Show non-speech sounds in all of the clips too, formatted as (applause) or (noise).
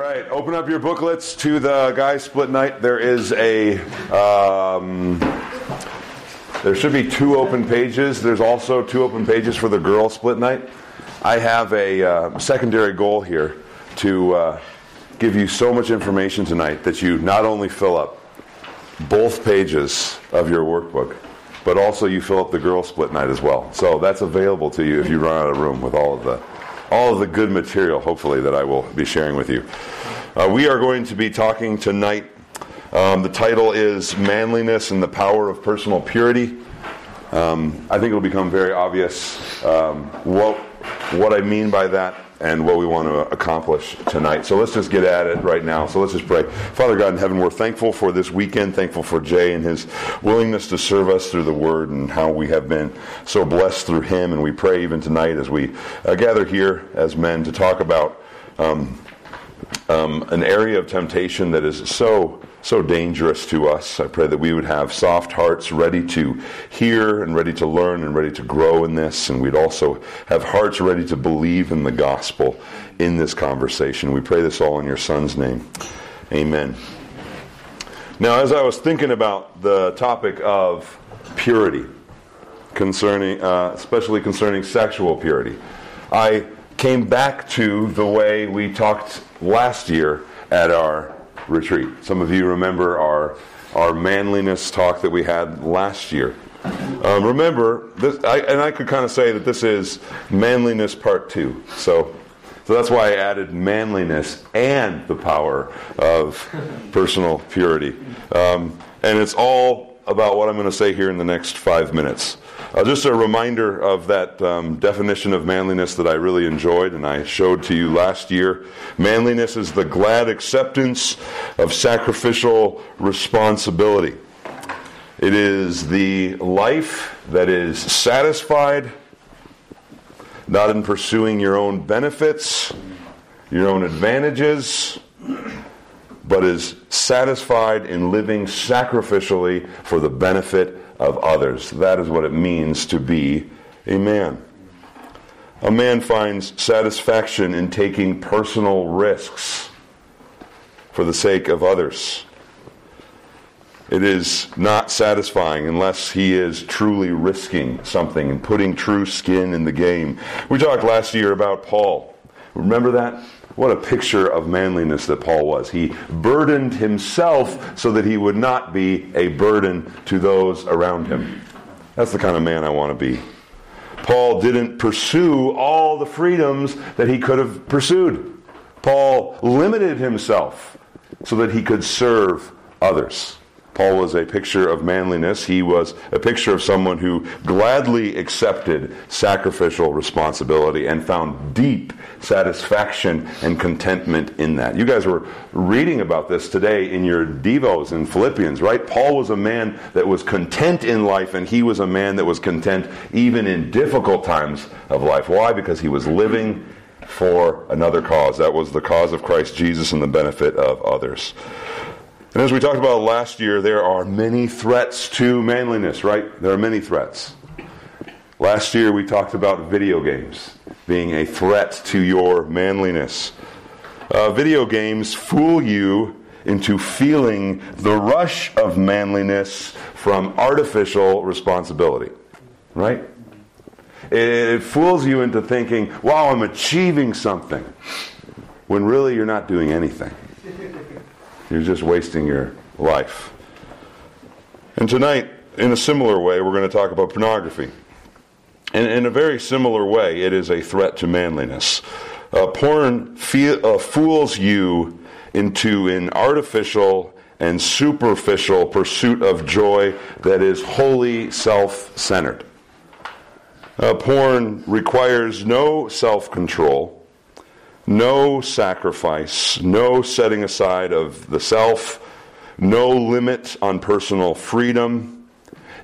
right, open up your booklets to the guys split night. There is a um, there should be two open pages. There's also two open pages for the girl split night. I have a uh, secondary goal here to uh, give you so much information tonight that you not only fill up both pages of your workbook, but also you fill up the girl split night as well. So that's available to you if you run out of room with all of the all of the good material, hopefully, that I will be sharing with you. Uh, we are going to be talking tonight. Um, the title is Manliness and the Power of Personal Purity. Um, I think it'll become very obvious um, what, what I mean by that and what we want to accomplish tonight. So let's just get at it right now. So let's just pray. Father God in heaven, we're thankful for this weekend, thankful for Jay and his willingness to serve us through the word and how we have been so blessed through him. And we pray even tonight as we uh, gather here as men to talk about um, um, an area of temptation that is so so dangerous to us. I pray that we would have soft hearts ready to hear and ready to learn and ready to grow in this. And we'd also have hearts ready to believe in the gospel in this conversation. We pray this all in your son's name. Amen. Now, as I was thinking about the topic of purity, concerning, uh, especially concerning sexual purity, I came back to the way we talked last year at our retreat. Some of you remember our our manliness talk that we had last year. Um, remember, this, I, and I could kind of say that this is manliness part two. So, so that's why I added manliness and the power of personal purity. Um, and it's all about what I'm going to say here in the next five minutes. Uh, just a reminder of that um, definition of manliness that I really enjoyed and I showed to you last year. Manliness is the glad acceptance of sacrificial responsibility. It is the life that is satisfied, not in pursuing your own benefits, your own advantages, but is satisfied in living sacrificially for the benefit of others. That is what it means to be a man. A man finds satisfaction in taking personal risks for the sake of others. It is not satisfying unless he is truly risking something and putting true skin in the game. We talked last year about Paul. Remember that? What a picture of manliness that Paul was. He burdened himself so that he would not be a burden to those around him. That's the kind of man I want to be. Paul didn't pursue all the freedoms that he could have pursued. Paul limited himself so that he could serve others. Paul was a picture of manliness. He was a picture of someone who gladly accepted sacrificial responsibility and found deep satisfaction and contentment in that. You guys were reading about this today in your Devos in Philippians, right? Paul was a man that was content in life, and he was a man that was content even in difficult times of life. Why? Because he was living for another cause. That was the cause of Christ Jesus and the benefit of others. And as we talked about last year, there are many threats to manliness, right? There are many threats. Last year we talked about video games being a threat to your manliness. Uh, video games fool you into feeling the rush of manliness from artificial responsibility, right? It, it fools you into thinking, wow, I'm achieving something, when really you're not doing anything. You're just wasting your life. And tonight, in a similar way, we're going to talk about pornography. And in a very similar way, it is a threat to manliness. Uh, porn fe- uh, fools you into an artificial and superficial pursuit of joy that is wholly self centered. Uh, porn requires no self control no sacrifice, no setting aside of the self, no limit on personal freedom.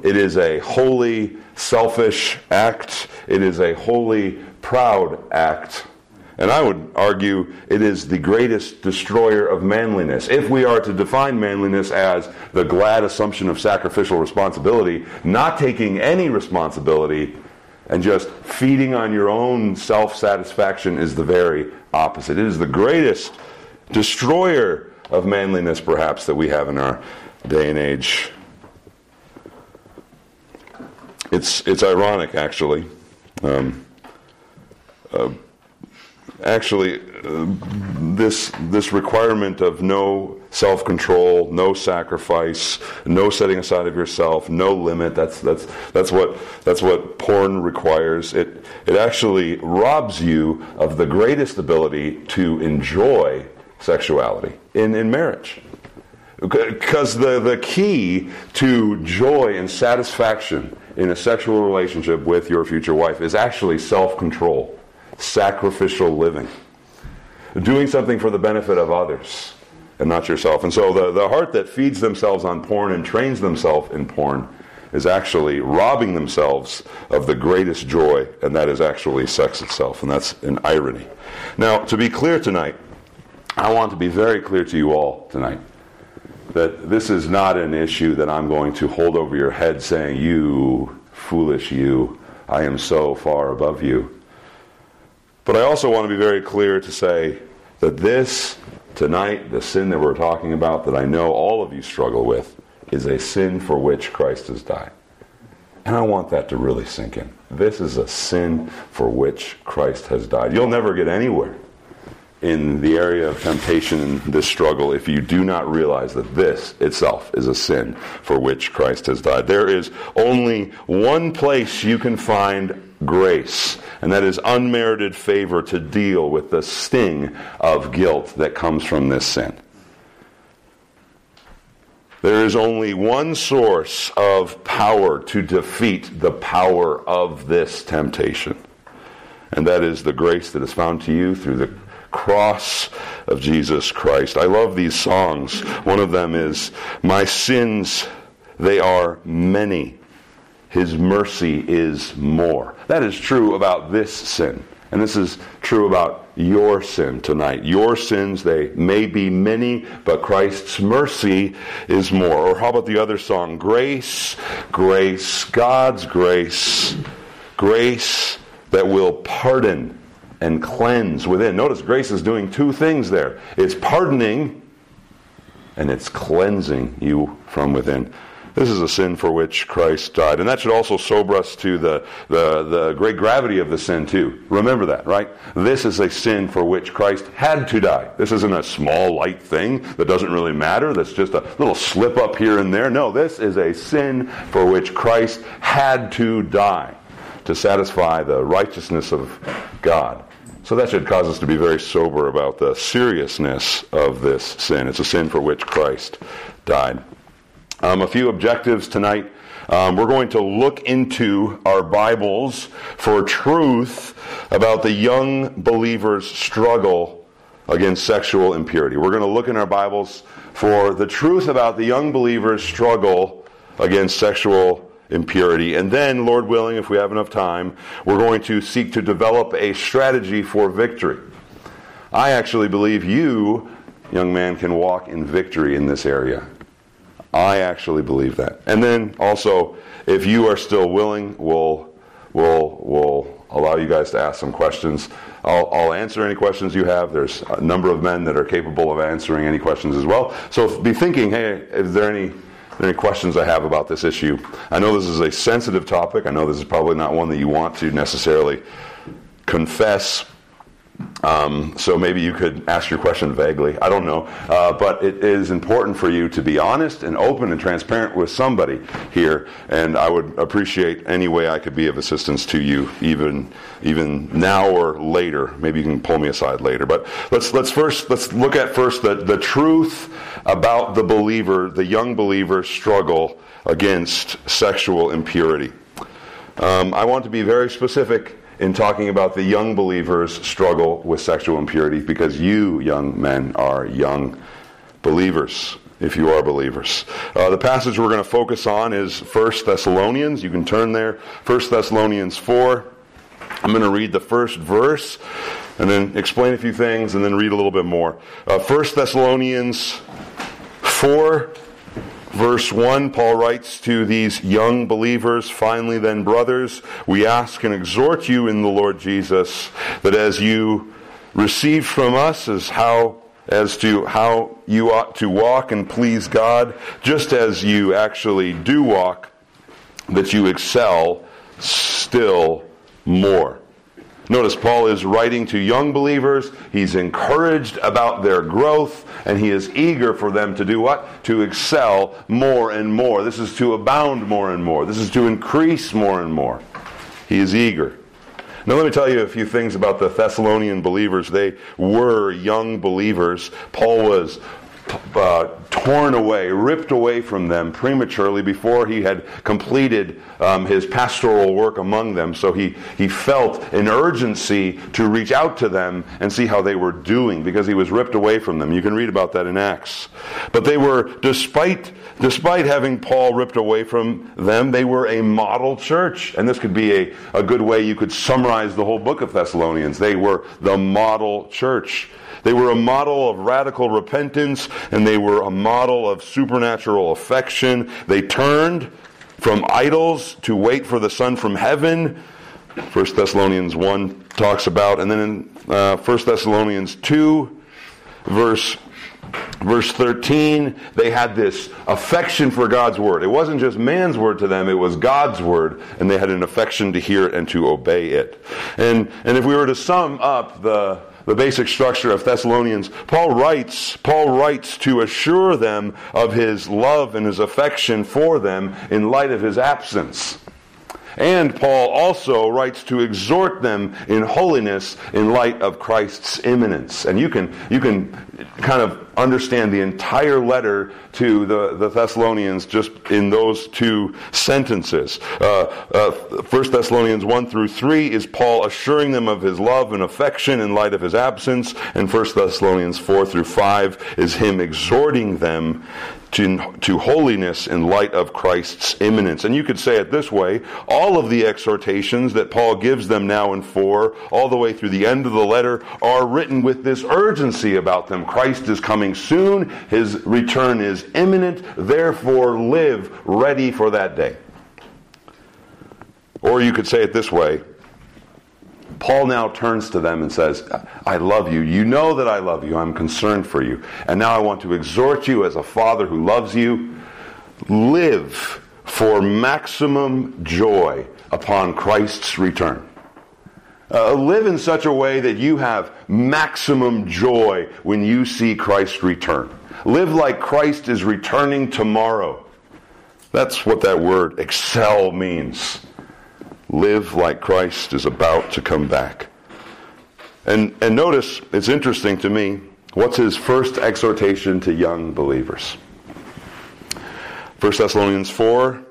It is a wholly selfish act. It is a wholly proud act. And I would argue it is the greatest destroyer of manliness. If we are to define manliness as the glad assumption of sacrificial responsibility, not taking any responsibility, and just feeding on your own self satisfaction is the very opposite. It is the greatest destroyer of manliness, perhaps, that we have in our day and age. It's, it's ironic, actually. Um, uh, actually, uh, this, this requirement of no self control, no sacrifice, no setting aside of yourself, no limit, that's, that's, that's, what, that's what porn requires. It, it actually robs you of the greatest ability to enjoy sexuality in, in marriage. Because the, the key to joy and satisfaction in a sexual relationship with your future wife is actually self control, sacrificial living, doing something for the benefit of others and not yourself. And so the, the heart that feeds themselves on porn and trains themselves in porn is actually robbing themselves of the greatest joy, and that is actually sex itself. And that's an irony. Now, to be clear tonight, I want to be very clear to you all tonight that this is not an issue that I'm going to hold over your head saying, You foolish you, I am so far above you. But I also want to be very clear to say that this tonight, the sin that we're talking about, that I know all of you struggle with, is a sin for which Christ has died. And I want that to really sink in. This is a sin for which Christ has died. You'll never get anywhere in the area of temptation and this struggle if you do not realize that this itself is a sin for which Christ has died. There is only one place you can find grace, and that is unmerited favor to deal with the sting of guilt that comes from this sin. There is only one source of power to defeat the power of this temptation, and that is the grace that is found to you through the cross of Jesus Christ. I love these songs. One of them is, My sins, they are many. His mercy is more. That is true about this sin. And this is true about your sin tonight. Your sins, they may be many, but Christ's mercy is more. Or how about the other song? Grace, grace, God's grace, grace that will pardon and cleanse within. Notice grace is doing two things there it's pardoning and it's cleansing you from within. This is a sin for which Christ died. And that should also sober us to the, the, the great gravity of the sin, too. Remember that, right? This is a sin for which Christ had to die. This isn't a small, light thing that doesn't really matter, that's just a little slip up here and there. No, this is a sin for which Christ had to die to satisfy the righteousness of God. So that should cause us to be very sober about the seriousness of this sin. It's a sin for which Christ died. Um, a few objectives tonight. Um, we're going to look into our Bibles for truth about the young believer's struggle against sexual impurity. We're going to look in our Bibles for the truth about the young believer's struggle against sexual impurity. And then, Lord willing, if we have enough time, we're going to seek to develop a strategy for victory. I actually believe you, young man, can walk in victory in this area. I actually believe that. And then also, if you are still willing, we'll, we'll, we'll allow you guys to ask some questions. I'll, I'll, answer any questions you have. There's a number of men that are capable of answering any questions as well. So be thinking, hey, is there any any questions I have about this issue. I know this is a sensitive topic. I know this is probably not one that you want to necessarily confess. Um, so maybe you could ask your question vaguely. I don't know. Uh, but it is important for you to be honest and open and transparent with somebody here. And I would appreciate any way I could be of assistance to you, even even now or later. Maybe you can pull me aside later. But let's let's first let's look at first the, the truth about the believer, the young believer's struggle against sexual impurity. Um, I want to be very specific in talking about the young believer's struggle with sexual impurity because you, young men, are young believers if you are believers. Uh, the passage we're going to focus on is 1 Thessalonians. You can turn there. 1 Thessalonians 4. I'm going to read the first verse and then explain a few things and then read a little bit more. Uh, 1 Thessalonians 4, verse 1, Paul writes to these young believers, Finally, then, brothers, we ask and exhort you in the Lord Jesus that as you received from us as how as to how you ought to walk and please God, just as you actually do walk, that you excel still more. Notice Paul is writing to young believers. He's encouraged about their growth, and he is eager for them to do what? To excel more and more. This is to abound more and more. This is to increase more and more. He is eager. Now, let me tell you a few things about the Thessalonian believers. They were young believers. Paul was uh, torn away, ripped away from them prematurely before he had completed um, his pastoral work among them. So he, he felt an urgency to reach out to them and see how they were doing because he was ripped away from them. You can read about that in Acts. But they were, despite, despite having Paul ripped away from them, they were a model church. And this could be a, a good way you could summarize the whole book of Thessalonians. They were the model church. They were a model of radical repentance and they were a model of supernatural affection. They turned from idols to wait for the Son from heaven. 1 Thessalonians 1 talks about, and then in uh, 1 Thessalonians 2, verse verse 13, they had this affection for God's word. It wasn't just man's word to them, it was God's word, and they had an affection to hear it and to obey it. And, and if we were to sum up the, the basic structure of Thessalonians, Paul writes, Paul writes to assure them of his love and his affection for them in light of his absence. And Paul also writes to exhort them in holiness in light of Christ's imminence. And you can, you can kind of understand the entire letter to the, the Thessalonians just in those two sentences. Uh, uh, 1 Thessalonians 1 through 3 is Paul assuring them of his love and affection in light of his absence. And 1 Thessalonians 4 through 5 is him exhorting them to, to holiness in light of Christ's imminence. And you could say it this way all of the exhortations that Paul gives them now in 4, all the way through the end of the letter, are written with this urgency about them. Christ is coming soon, his return is imminent, therefore live ready for that day. Or you could say it this way Paul now turns to them and says, I love you. You know that I love you. I'm concerned for you. And now I want to exhort you as a father who loves you. Live for maximum joy upon Christ's return. Uh, live in such a way that you have maximum joy when you see Christ return. Live like Christ is returning tomorrow. That's what that word excel means live like Christ is about to come back. And, and notice, it's interesting to me, what's his first exhortation to young believers? 1 Thessalonians 4,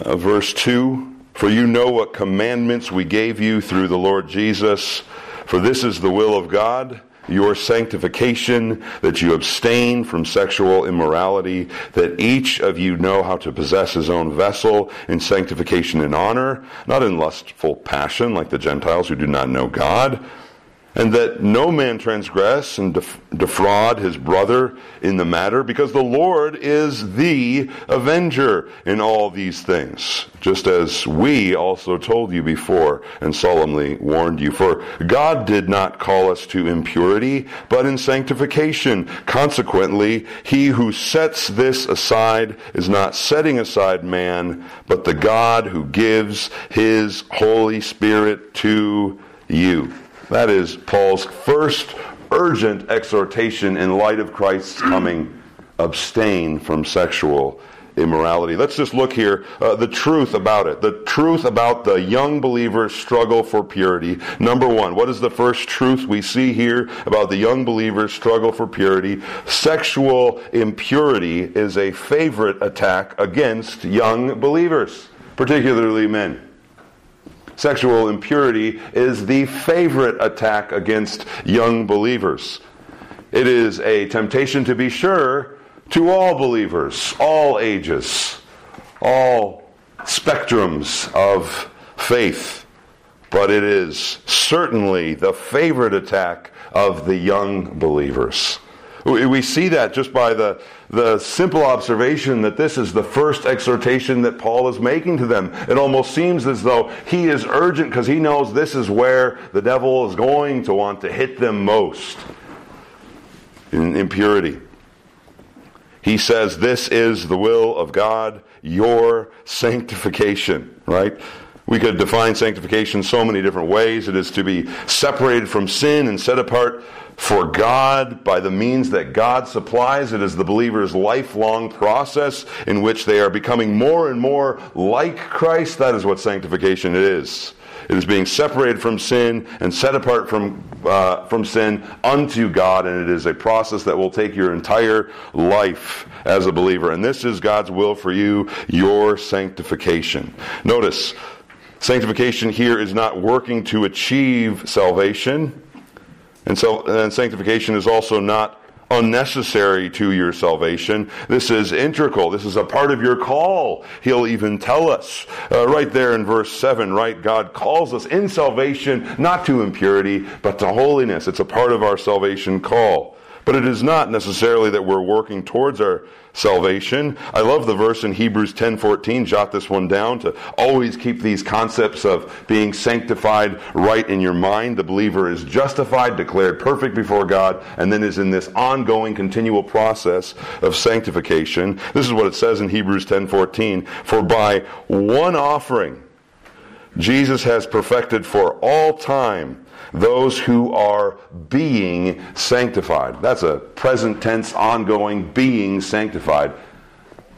uh, verse 2 For you know what commandments we gave you through the Lord Jesus, for this is the will of God your sanctification, that you abstain from sexual immorality, that each of you know how to possess his own vessel in sanctification and honor, not in lustful passion like the Gentiles who do not know God and that no man transgress and def- defraud his brother in the matter, because the Lord is the avenger in all these things, just as we also told you before and solemnly warned you. For God did not call us to impurity, but in sanctification. Consequently, he who sets this aside is not setting aside man, but the God who gives his Holy Spirit to you. That is Paul's first urgent exhortation in light of Christ's coming abstain from sexual immorality. Let's just look here, uh, the truth about it. The truth about the young believer's struggle for purity. Number one, what is the first truth we see here about the young believer's struggle for purity? Sexual impurity is a favorite attack against young believers, particularly men. Sexual impurity is the favorite attack against young believers. It is a temptation, to be sure, to all believers, all ages, all spectrums of faith. But it is certainly the favorite attack of the young believers. We see that just by the, the simple observation that this is the first exhortation that Paul is making to them. It almost seems as though he is urgent because he knows this is where the devil is going to want to hit them most in impurity. He says, This is the will of God, your sanctification, right? We could define sanctification so many different ways. It is to be separated from sin and set apart for God by the means that God supplies. It is the believer's lifelong process in which they are becoming more and more like Christ. That is what sanctification is. It is being separated from sin and set apart from, uh, from sin unto God, and it is a process that will take your entire life as a believer. And this is God's will for you, your sanctification. Notice, sanctification here is not working to achieve salvation, and, so, and sanctification is also not unnecessary to your salvation. This is integral. This is a part of your call. He'll even tell us uh, right there in verse 7, right? God calls us in salvation not to impurity, but to holiness. It's a part of our salvation call. But it is not necessarily that we're working towards our salvation. I love the verse in Hebrews 10:14. Jot this one down to always keep these concepts of being sanctified right in your mind. The believer is justified, declared perfect before God, and then is in this ongoing continual process of sanctification. This is what it says in Hebrews 10:14, "For by one offering Jesus has perfected for all time those who are being sanctified. That's a present tense, ongoing being sanctified.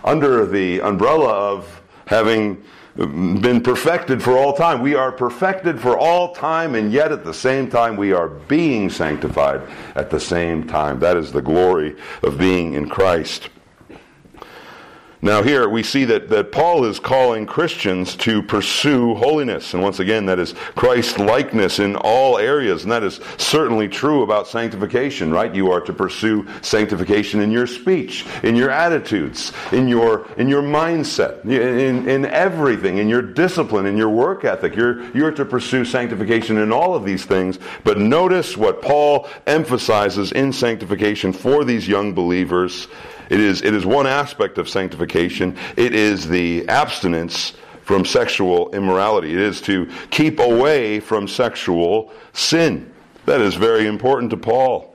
Under the umbrella of having been perfected for all time. We are perfected for all time, and yet at the same time, we are being sanctified at the same time. That is the glory of being in Christ. Now, here we see that, that Paul is calling Christians to pursue holiness. And once again, that is Christ likeness in all areas. And that is certainly true about sanctification, right? You are to pursue sanctification in your speech, in your attitudes, in your, in your mindset, in, in everything, in your discipline, in your work ethic. You're, you're to pursue sanctification in all of these things. But notice what Paul emphasizes in sanctification for these young believers it is, it is one aspect of sanctification. It is the abstinence from sexual immorality. It is to keep away from sexual sin. That is very important to Paul.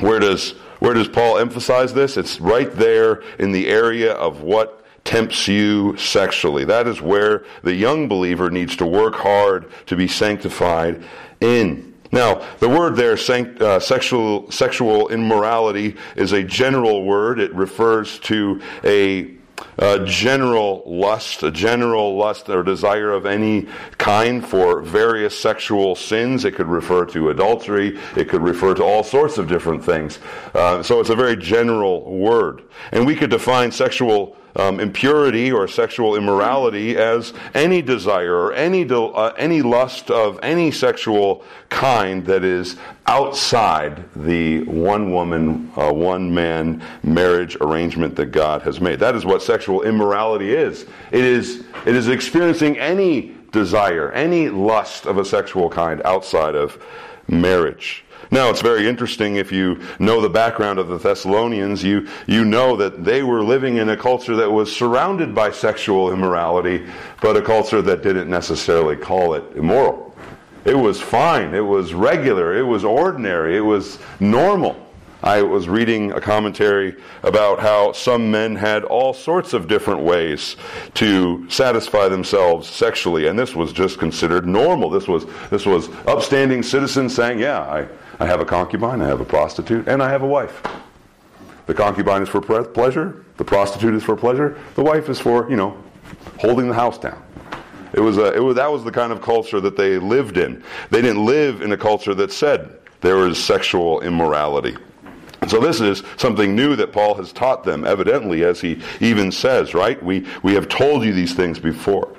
Where does, where does Paul emphasize this? It's right there in the area of what tempts you sexually. That is where the young believer needs to work hard to be sanctified in. Now, the word there, uh, sexual, sexual immorality, is a general word. It refers to a general lust, a general lust or desire of any kind for various sexual sins. It could refer to adultery. It could refer to all sorts of different things. Uh, so it's a very general word. And we could define sexual um, impurity or sexual immorality as any desire or any, de- uh, any lust of any sexual kind that is outside the one woman, uh, one man marriage arrangement that God has made. That is what sexual immorality is. It is, it is experiencing any desire, any lust of a sexual kind outside of marriage. Now, it's very interesting if you know the background of the Thessalonians, you, you know that they were living in a culture that was surrounded by sexual immorality, but a culture that didn't necessarily call it immoral. It was fine, it was regular, it was ordinary, it was normal. I was reading a commentary about how some men had all sorts of different ways to satisfy themselves sexually, and this was just considered normal. This was this was upstanding citizens saying, "Yeah, I, I have a concubine, I have a prostitute, and I have a wife." The concubine is for pleasure. The prostitute is for pleasure. The wife is for you know holding the house down. It was, a, it was that was the kind of culture that they lived in. They didn't live in a culture that said there was sexual immorality. So this is something new that Paul has taught them, evidently, as he even says, right? We, we have told you these things before.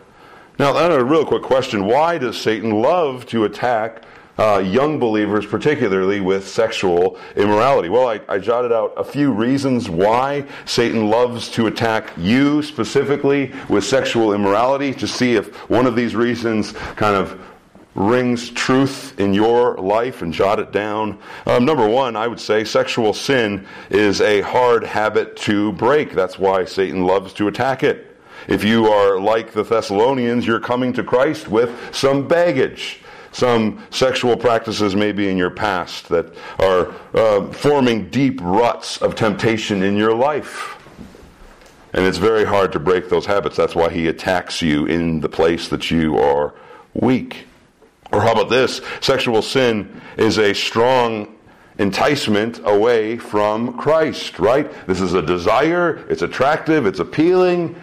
Now, a real quick question. Why does Satan love to attack uh, young believers, particularly with sexual immorality? Well, I, I jotted out a few reasons why Satan loves to attack you specifically with sexual immorality to see if one of these reasons kind of rings truth in your life and jot it down. Um, number one, I would say sexual sin is a hard habit to break. That's why Satan loves to attack it. If you are like the Thessalonians, you're coming to Christ with some baggage. Some sexual practices maybe in your past that are uh, forming deep ruts of temptation in your life. And it's very hard to break those habits. That's why he attacks you in the place that you are weak. Or how about this? Sexual sin is a strong enticement away from Christ, right? This is a desire, it's attractive, it's appealing,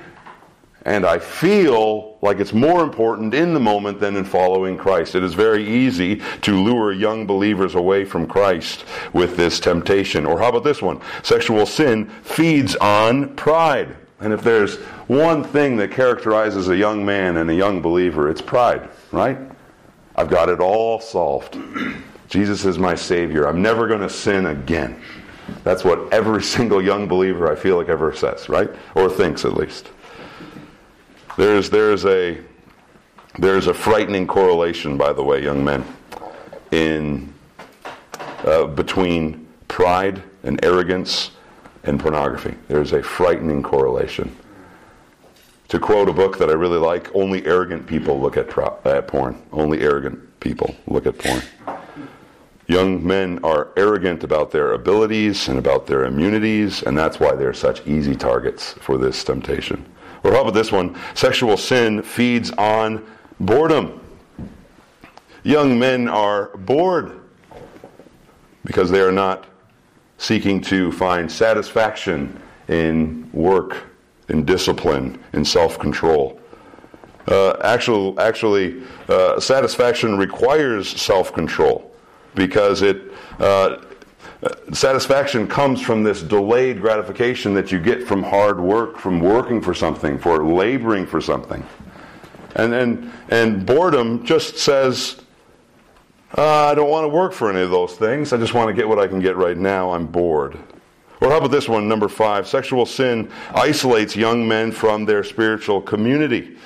and I feel like it's more important in the moment than in following Christ. It is very easy to lure young believers away from Christ with this temptation. Or how about this one? Sexual sin feeds on pride. And if there's one thing that characterizes a young man and a young believer, it's pride, right? I've got it all solved. (clears throat) Jesus is my Savior. I'm never going to sin again. That's what every (laughs) single young believer I feel like ever says, right? Or thinks at least. There's, there's, a, there's a frightening correlation, by the way, young men, in, uh, between pride and arrogance and pornography. There's a frightening correlation. To quote a book that I really like, only arrogant people look at, pro- at porn. Only arrogant people look at porn. Young men are arrogant about their abilities and about their immunities, and that's why they're such easy targets for this temptation. Or how about this one? Sexual sin feeds on boredom. Young men are bored because they are not seeking to find satisfaction in work, in discipline, in self control. Uh, actual, actually, uh, satisfaction requires self control because it uh, satisfaction comes from this delayed gratification that you get from hard work, from working for something, for laboring for something. And, and, and boredom just says, uh, I don't want to work for any of those things. I just want to get what I can get right now. I'm bored. Or how about this one, number five? Sexual sin isolates young men from their spiritual community.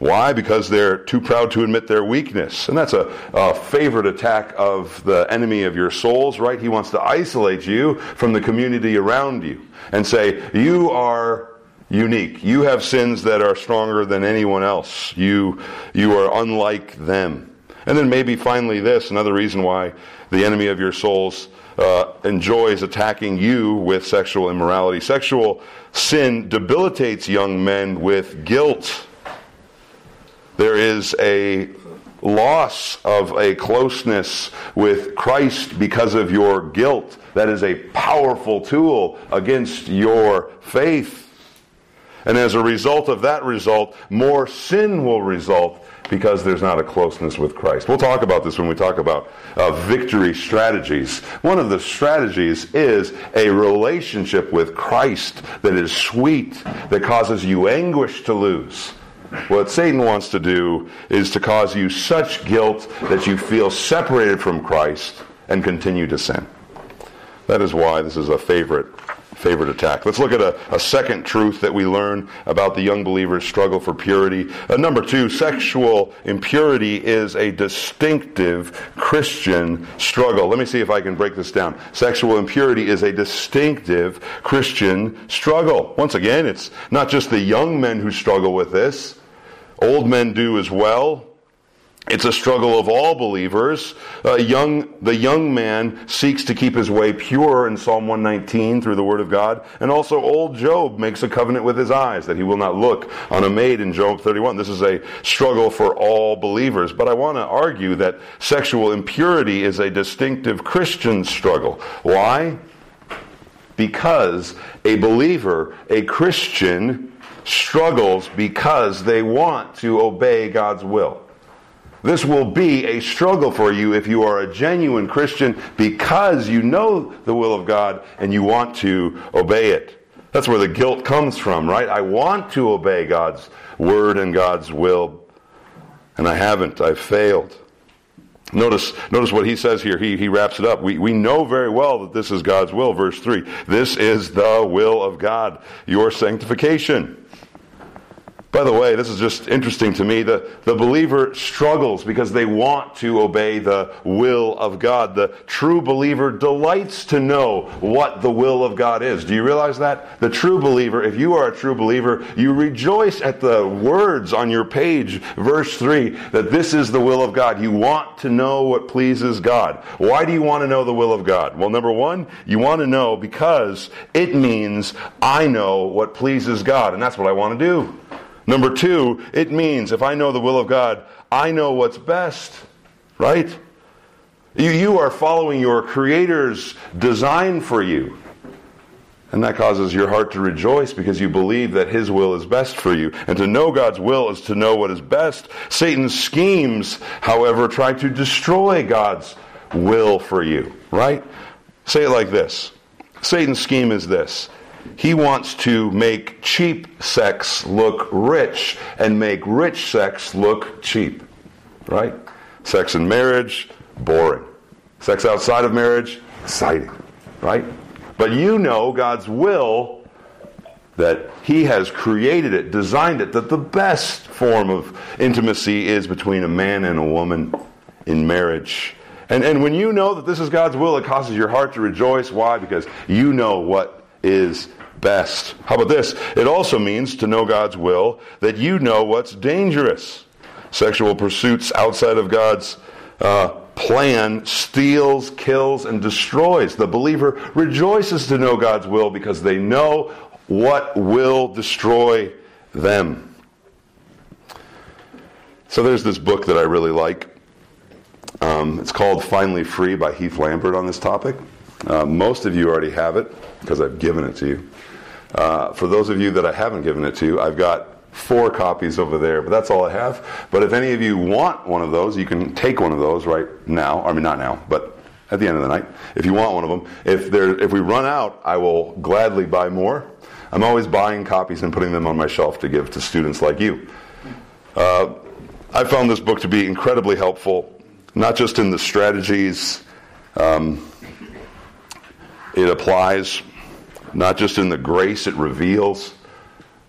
Why? Because they're too proud to admit their weakness. And that's a, a, favorite attack of the enemy of your souls, right? He wants to isolate you from the community around you and say, You are unique. You have sins that are stronger than anyone else. You, you are unlike them. And then maybe finally, this another reason why the enemy of your souls uh, enjoys attacking you with sexual immorality. Sexual sin debilitates young men with guilt there is a loss of a closeness with Christ because of your guilt. That is a powerful tool against your faith. And as a result of that result, more sin will result because there's not a closeness with Christ. We'll talk about this when we talk about uh, victory strategies. One of the strategies is a relationship with Christ that is sweet, that causes you anguish to lose. What Satan wants to do is to cause you such guilt that you feel separated from Christ and continue to sin. That is why this is a favorite favorite attack. Let's look at a, a second truth that we learn about the young believer's struggle for purity. Uh, number two, sexual impurity is a distinctive Christian struggle. Let me see if I can break this down. Sexual impurity is a distinctive Christian struggle. Once again, it's not just the young men who struggle with this. Old men do as well. It's a struggle of all believers. Uh, young, the young man seeks to keep his way pure in Psalm 119 through the Word of God. And also, old Job makes a covenant with his eyes that he will not look on a maid in Job 31. This is a struggle for all believers. But I want to argue that sexual impurity is a distinctive Christian struggle. Why? Because a believer, a Christian, struggles because they want to obey God's will. This will be a struggle for you if you are a genuine Christian because you know the will of God and you want to obey it. That's where the guilt comes from, right? I want to obey God's word and God's will, and I haven't. I've failed. Notice, notice what he says here. He, he wraps it up. We, we know very well that this is God's will. Verse 3. This is the will of God, your sanctification By the way, this is just interesting to me. The, the believer struggles because they want to obey the will of God. The true believer delights to know what the will of God is. Do you realize that? The true believer, if you are a true believer, you rejoice at the words on your page, verse 3, that this is the will of God. You want to know what pleases God. Why do you want to know the will of God? Well, number one, you want to know because it means I know what pleases God, and that's what I want to do. Number two, it means if I know the will of God, I know what's best, right? You, you are following your Creator's design for you. And that causes your heart to rejoice because you believe that His will is best for you. And to know God's will is to know what is best. Satan's schemes, however, try to destroy God's will for you, right? Say it like this Satan's scheme is this he wants to make cheap sex look rich and make rich sex look cheap. Right? Sex in marriage, boring. Sex outside of marriage, exciting. Right? But you know God's will that He has created it, designed it, that the best form of intimacy is between a man and a woman in marriage. And, and when you know that this is God's will, it causes your heart to rejoice. Why? Because you know what is best. How about this? It also means to know God's will that you know what's dangerous. Sexual pursuits outside of God's uh, plan steals, kills, and destroys. The believer rejoices to know God's will because they know what will destroy them. So there's this book that I really like. Um, it's called Finally Free by Heath Lambert on this topic. Uh, most of you already have it because I've given it to you. Uh, for those of you that I haven't given it to, I've got four copies over there, but that's all I have. But if any of you want one of those, you can take one of those right now. I mean, not now, but at the end of the night, if you want one of them. If there, if we run out, I will gladly buy more. I'm always buying copies and putting them on my shelf to give to students like you. Uh, I found this book to be incredibly helpful, not just in the strategies um, it applies not just in the grace it reveals,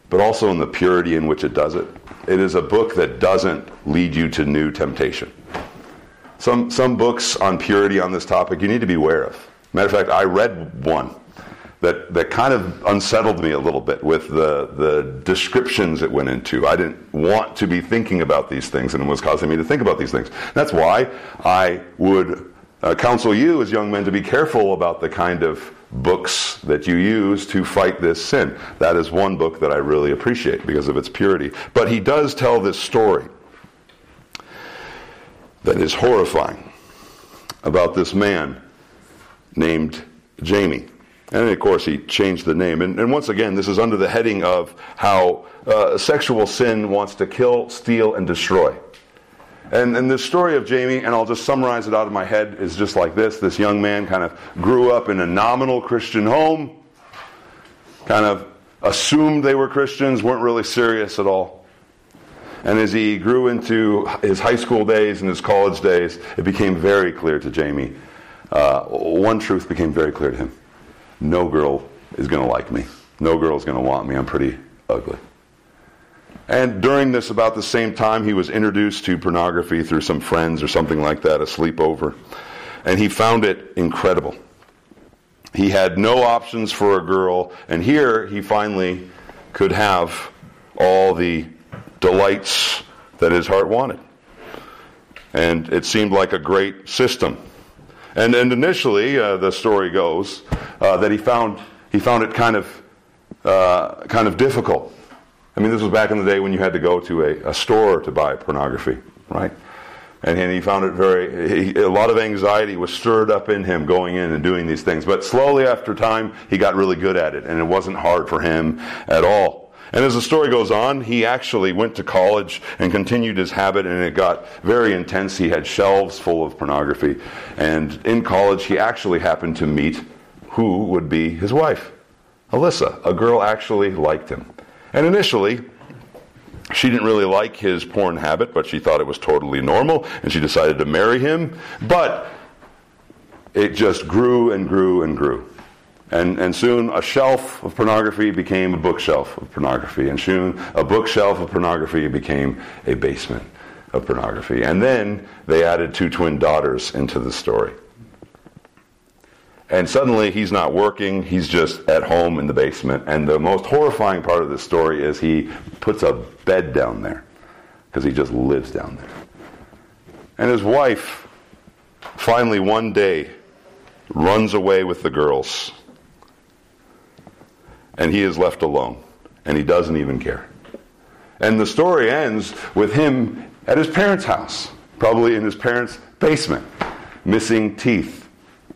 but also in the purity in which it does it. It is a book that doesn't lead you to new temptation. Some, some books on purity on this topic you need to be aware of. Matter of fact, I read one that, that kind of unsettled me a little bit with the, the descriptions it went into. I didn't want to be thinking about these things, and it was causing me to think about these things. That's why I would uh, counsel you as young men to be careful about the kind of books that you use to fight this sin. That is one book that I really appreciate because of its purity. But he does tell this story that is horrifying about this man named Jamie. And of course, he changed the name. And, and once again, this is under the heading of how uh, sexual sin wants to kill, steal, and destroy. And, and this story of Jamie, and I'll just summarize it out of my head, is just like this. This young man kind of grew up in a nominal Christian home, kind of assumed they were Christians, weren't really serious at all. And as he grew into his high school days and his college days, it became very clear to Jamie. Uh, one truth became very clear to him no girl is going to like me. No girl is going to want me. I'm pretty ugly. And during this, about the same time, he was introduced to pornography through some friends or something like that, a sleepover. And he found it incredible. He had no options for a girl, and here he finally could have all the delights that his heart wanted. And it seemed like a great system. And, and initially, uh, the story goes uh, that he found, he found it kind of, uh, kind of difficult I mean, this was back in the day when you had to go to a, a store to buy pornography, right? And, and he found it very, he, a lot of anxiety was stirred up in him going in and doing these things. But slowly after time, he got really good at it, and it wasn't hard for him at all. And as the story goes on, he actually went to college and continued his habit, and it got very intense. He had shelves full of pornography. And in college, he actually happened to meet who would be his wife, Alyssa. A girl actually liked him. And initially, she didn't really like his porn habit, but she thought it was totally normal, and she decided to marry him. But it just grew and grew and grew. And, and soon a shelf of pornography became a bookshelf of pornography. And soon a bookshelf of pornography became a basement of pornography. And then they added two twin daughters into the story. And suddenly he's not working, he's just at home in the basement. And the most horrifying part of this story is he puts a bed down there because he just lives down there. And his wife finally one day runs away with the girls. And he is left alone. And he doesn't even care. And the story ends with him at his parents' house, probably in his parents' basement, missing teeth,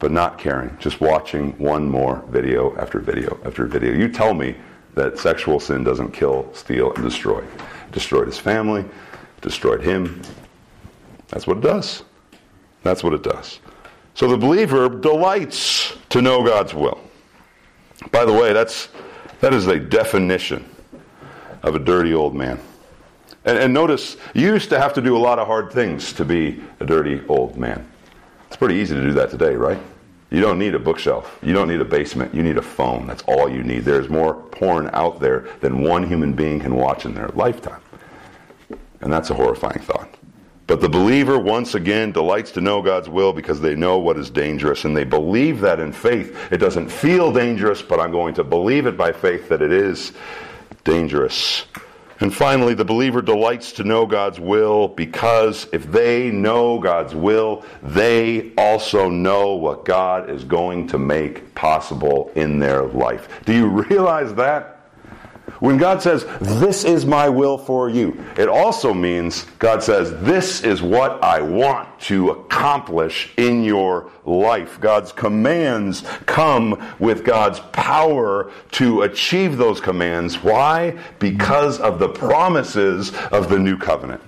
but not caring, just watching one more video after video after video. You tell me that sexual sin doesn't kill, steal, and destroy. It destroyed his family, destroyed him. That's what it does. That's what it does. So the believer delights to know God's will. By the way, that's, that is a definition of a dirty old man. And, and notice, you used to have to do a lot of hard things to be a dirty old man. It's pretty easy to do that today, right? You don't need a bookshelf. You don't need a basement. You need a phone. That's all you need. There's more porn out there than one human being can watch in their lifetime. And that's a horrifying thought. But the believer, once again, delights to know God's will because they know what is dangerous and they believe that in faith. It doesn't feel dangerous, but I'm going to believe it by faith that it is dangerous. And finally, the believer delights to know God's will because if they know God's will, they also know what God is going to make possible in their life. Do you realize that? When God says, This is my will for you, it also means God says, This is what I want to accomplish in your life. God's commands come with God's power to achieve those commands. Why? Because of the promises of the new covenant.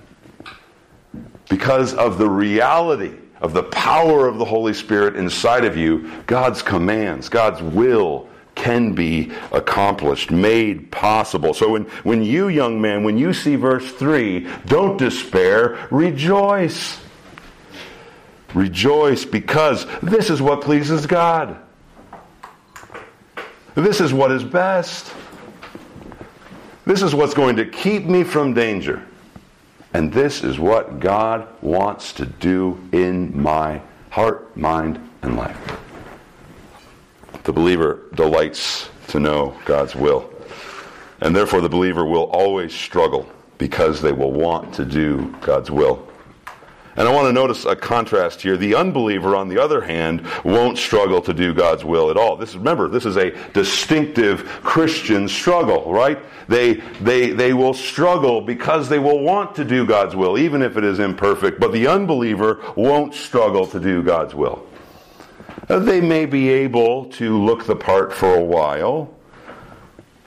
Because of the reality of the power of the Holy Spirit inside of you, God's commands, God's will can be accomplished, made possible. So when, when you, young man, when you see verse 3, don't despair, rejoice. Rejoice because this is what pleases God. This is what is best. This is what's going to keep me from danger. And this is what God wants to do in my heart, mind, and life. The believer delights to know God's will. And therefore, the believer will always struggle because they will want to do God's will. And I want to notice a contrast here. The unbeliever, on the other hand, won't struggle to do God's will at all. This remember, this is a distinctive Christian struggle, right? They they they will struggle because they will want to do God's will, even if it is imperfect. But the unbeliever won't struggle to do God's will. They may be able to look the part for a while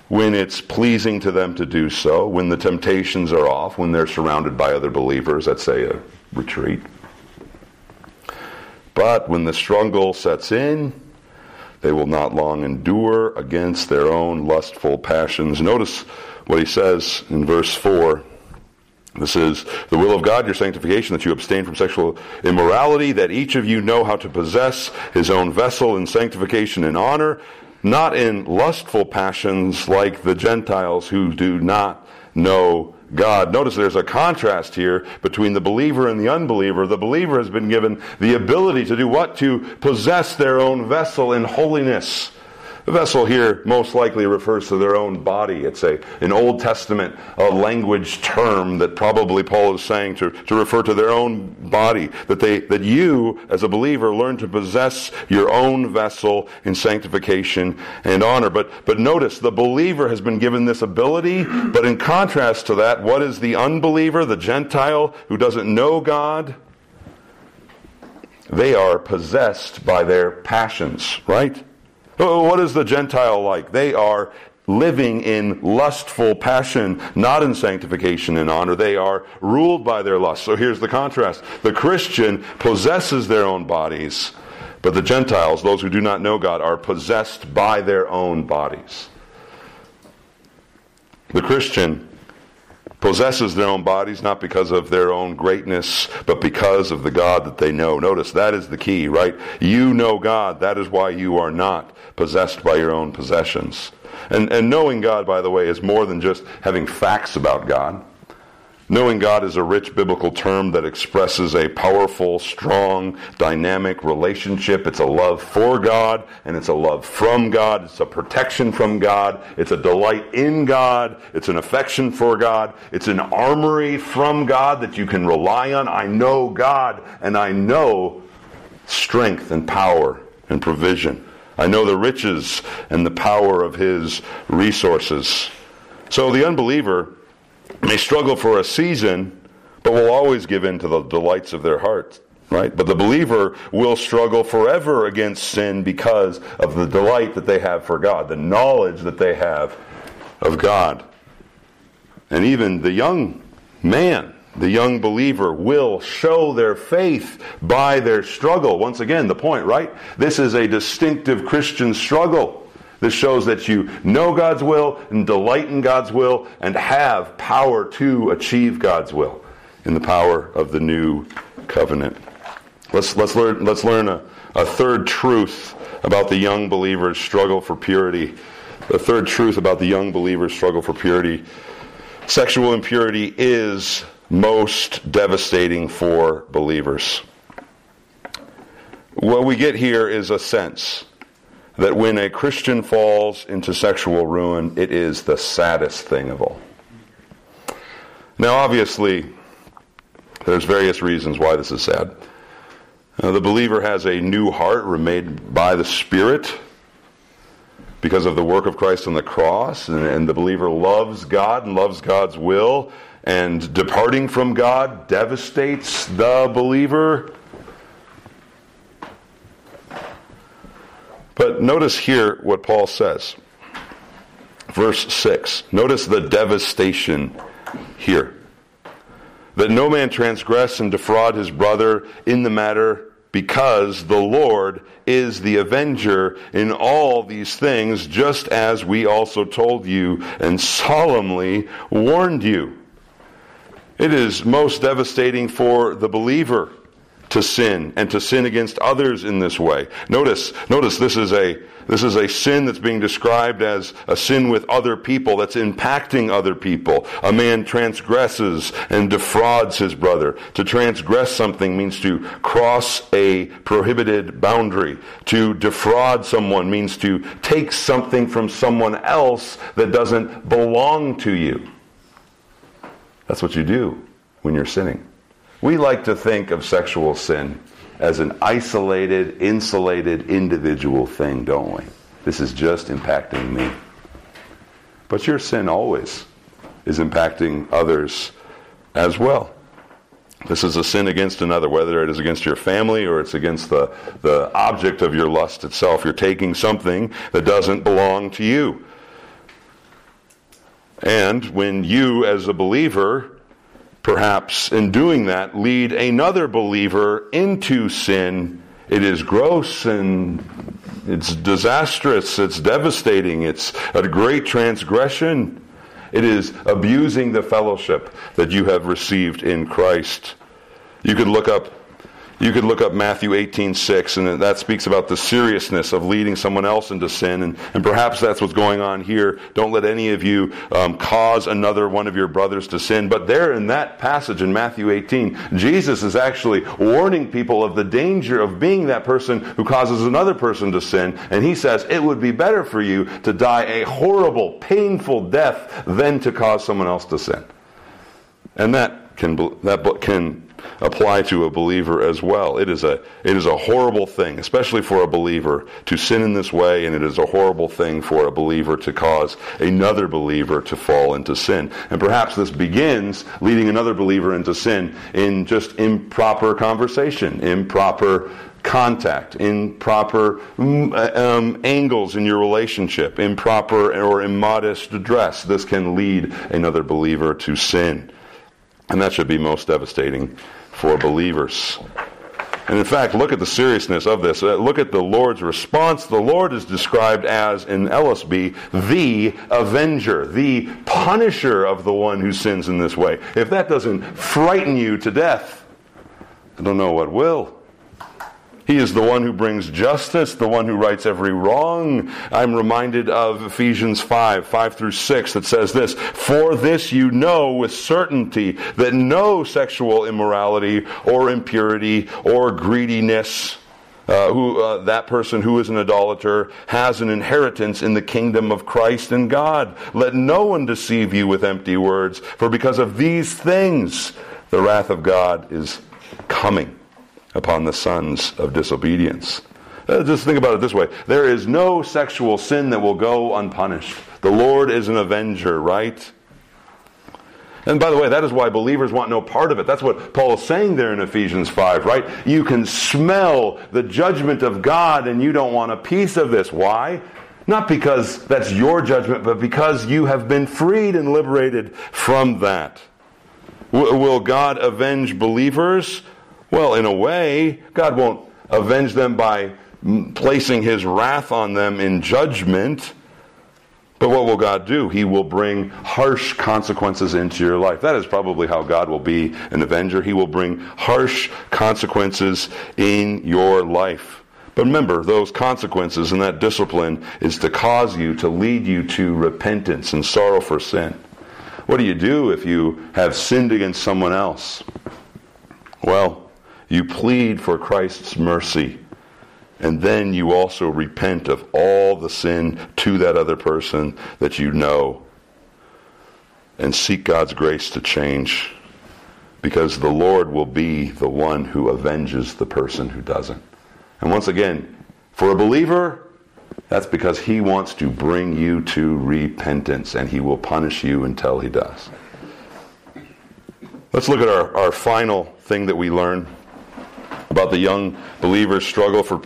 when it's pleasing to them to do so, when the temptations are off, when they're surrounded by other believers at, say, a retreat. But when the struggle sets in, they will not long endure against their own lustful passions. Notice what he says in verse 4 this is the will of God, your sanctification, that you abstain from sexual immorality, that each of you know how to possess his own vessel in sanctification and honor, not in lustful passions like the Gentiles who do not know God. Notice there's a contrast here between the believer and the unbeliever. The believer has been given the ability to do what? To possess their own vessel in holiness the vessel here most likely refers to their own body. It's a, an Old Testament uh, language term that probably Paul is saying to, to refer to their own body. That, they, that you, as a believer, learn to possess your own vessel in sanctification and honor. But, but notice, the believer has been given this ability, but in contrast to that, what is the unbeliever, the Gentile who doesn't know God? They are possessed by their passions, right? What is the Gentile like? They are living in lustful passion, not in sanctification and honor. They are ruled by their lust. So here's the contrast. The Christian possesses their own bodies, but the Gentiles, those who do not know God, are possessed by their own bodies. The Christian possesses their own bodies not because of their own greatness, but because of the God that they know. Notice that is the key, right? You know God. That is why you are not possessed by your own possessions. And, and knowing God, by the way, is more than just having facts about God. Knowing God is a rich biblical term that expresses a powerful, strong, dynamic relationship. It's a love for God and it's a love from God. It's a protection from God. It's a delight in God. It's an affection for God. It's an armory from God that you can rely on. I know God and I know strength and power and provision. I know the riches and the power of His resources. So the unbeliever may struggle for a season, but will always give in to the delights of their heart. Right? But the believer will struggle forever against sin because of the delight that they have for God, the knowledge that they have of God. And even the young man, the young believer, will show their faith by their struggle. Once again, the point, right? This is a distinctive Christian struggle. This shows that you know God's will and delight in God's will and have power to achieve God's will in the power of the new covenant. Let's, let's learn, let's learn a, a third truth about the young believer's struggle for purity. The third truth about the young believer's struggle for purity. Sexual impurity is most devastating for believers. What we get here is a sense that when a Christian falls into sexual ruin, it is the saddest thing of all. Now, obviously, there's various reasons why this is sad. Uh, the believer has a new heart remade by the Spirit because of the work of Christ on the cross, and, and the believer loves God and loves God's will, and departing from God devastates the believer. But notice here what Paul says. Verse 6. Notice the devastation here. That no man transgress and defraud his brother in the matter because the Lord is the avenger in all these things, just as we also told you and solemnly warned you. It is most devastating for the believer to sin and to sin against others in this way. Notice, notice this is a this is a sin that's being described as a sin with other people that's impacting other people. A man transgresses and defrauds his brother. To transgress something means to cross a prohibited boundary. To defraud someone means to take something from someone else that doesn't belong to you. That's what you do when you're sinning. We like to think of sexual sin as an isolated, insulated, individual thing, don't we? This is just impacting me. But your sin always is impacting others as well. This is a sin against another, whether it is against your family or it's against the, the object of your lust itself. You're taking something that doesn't belong to you. And when you, as a believer, perhaps in doing that lead another believer into sin, it is gross and it's disastrous, it's devastating, it's a great transgression. It is abusing the fellowship that you have received in Christ. You could look up you could look up Matthew 18, 6, and that speaks about the seriousness of leading someone else into sin. And, and perhaps that's what's going on here. Don't let any of you um, cause another one of your brothers to sin. But there in that passage in Matthew 18, Jesus is actually warning people of the danger of being that person who causes another person to sin. And he says, it would be better for you to die a horrible, painful death than to cause someone else to sin. And that can, that can apply to a believer as well. It is a it is a horrible thing, especially for a believer to sin in this way, and it is a horrible thing for a believer to cause another believer to fall into sin. And perhaps this begins leading another believer into sin in just improper conversation, improper contact, improper mm, um, angles in your relationship, improper or immodest dress. This can lead another believer to sin. And that should be most devastating for believers. And in fact, look at the seriousness of this. Uh, look at the Lord's response. The Lord is described as, in LSB, the avenger, the punisher of the one who sins in this way. If that doesn't frighten you to death, I don't know what will. He is the one who brings justice, the one who rights every wrong. I'm reminded of Ephesians 5, 5 through 6, that says this For this you know with certainty that no sexual immorality or impurity or greediness. Uh, who uh, that person who is an idolater has an inheritance in the kingdom of Christ and God. Let no one deceive you with empty words, for because of these things the wrath of God is coming upon the sons of disobedience. Uh, just think about it this way there is no sexual sin that will go unpunished. The Lord is an avenger, right? And by the way, that is why believers want no part of it. That's what Paul is saying there in Ephesians 5, right? You can smell the judgment of God and you don't want a piece of this. Why? Not because that's your judgment, but because you have been freed and liberated from that. Will God avenge believers? Well, in a way, God won't avenge them by placing his wrath on them in judgment. But what will God do? He will bring harsh consequences into your life. That is probably how God will be an avenger. He will bring harsh consequences in your life. But remember, those consequences and that discipline is to cause you, to lead you to repentance and sorrow for sin. What do you do if you have sinned against someone else? Well, you plead for Christ's mercy. And then you also repent of all the sin to that other person that you know. And seek God's grace to change. Because the Lord will be the one who avenges the person who doesn't. And once again, for a believer, that's because he wants to bring you to repentance and he will punish you until he does. Let's look at our, our final thing that we learn about the young believer's struggle for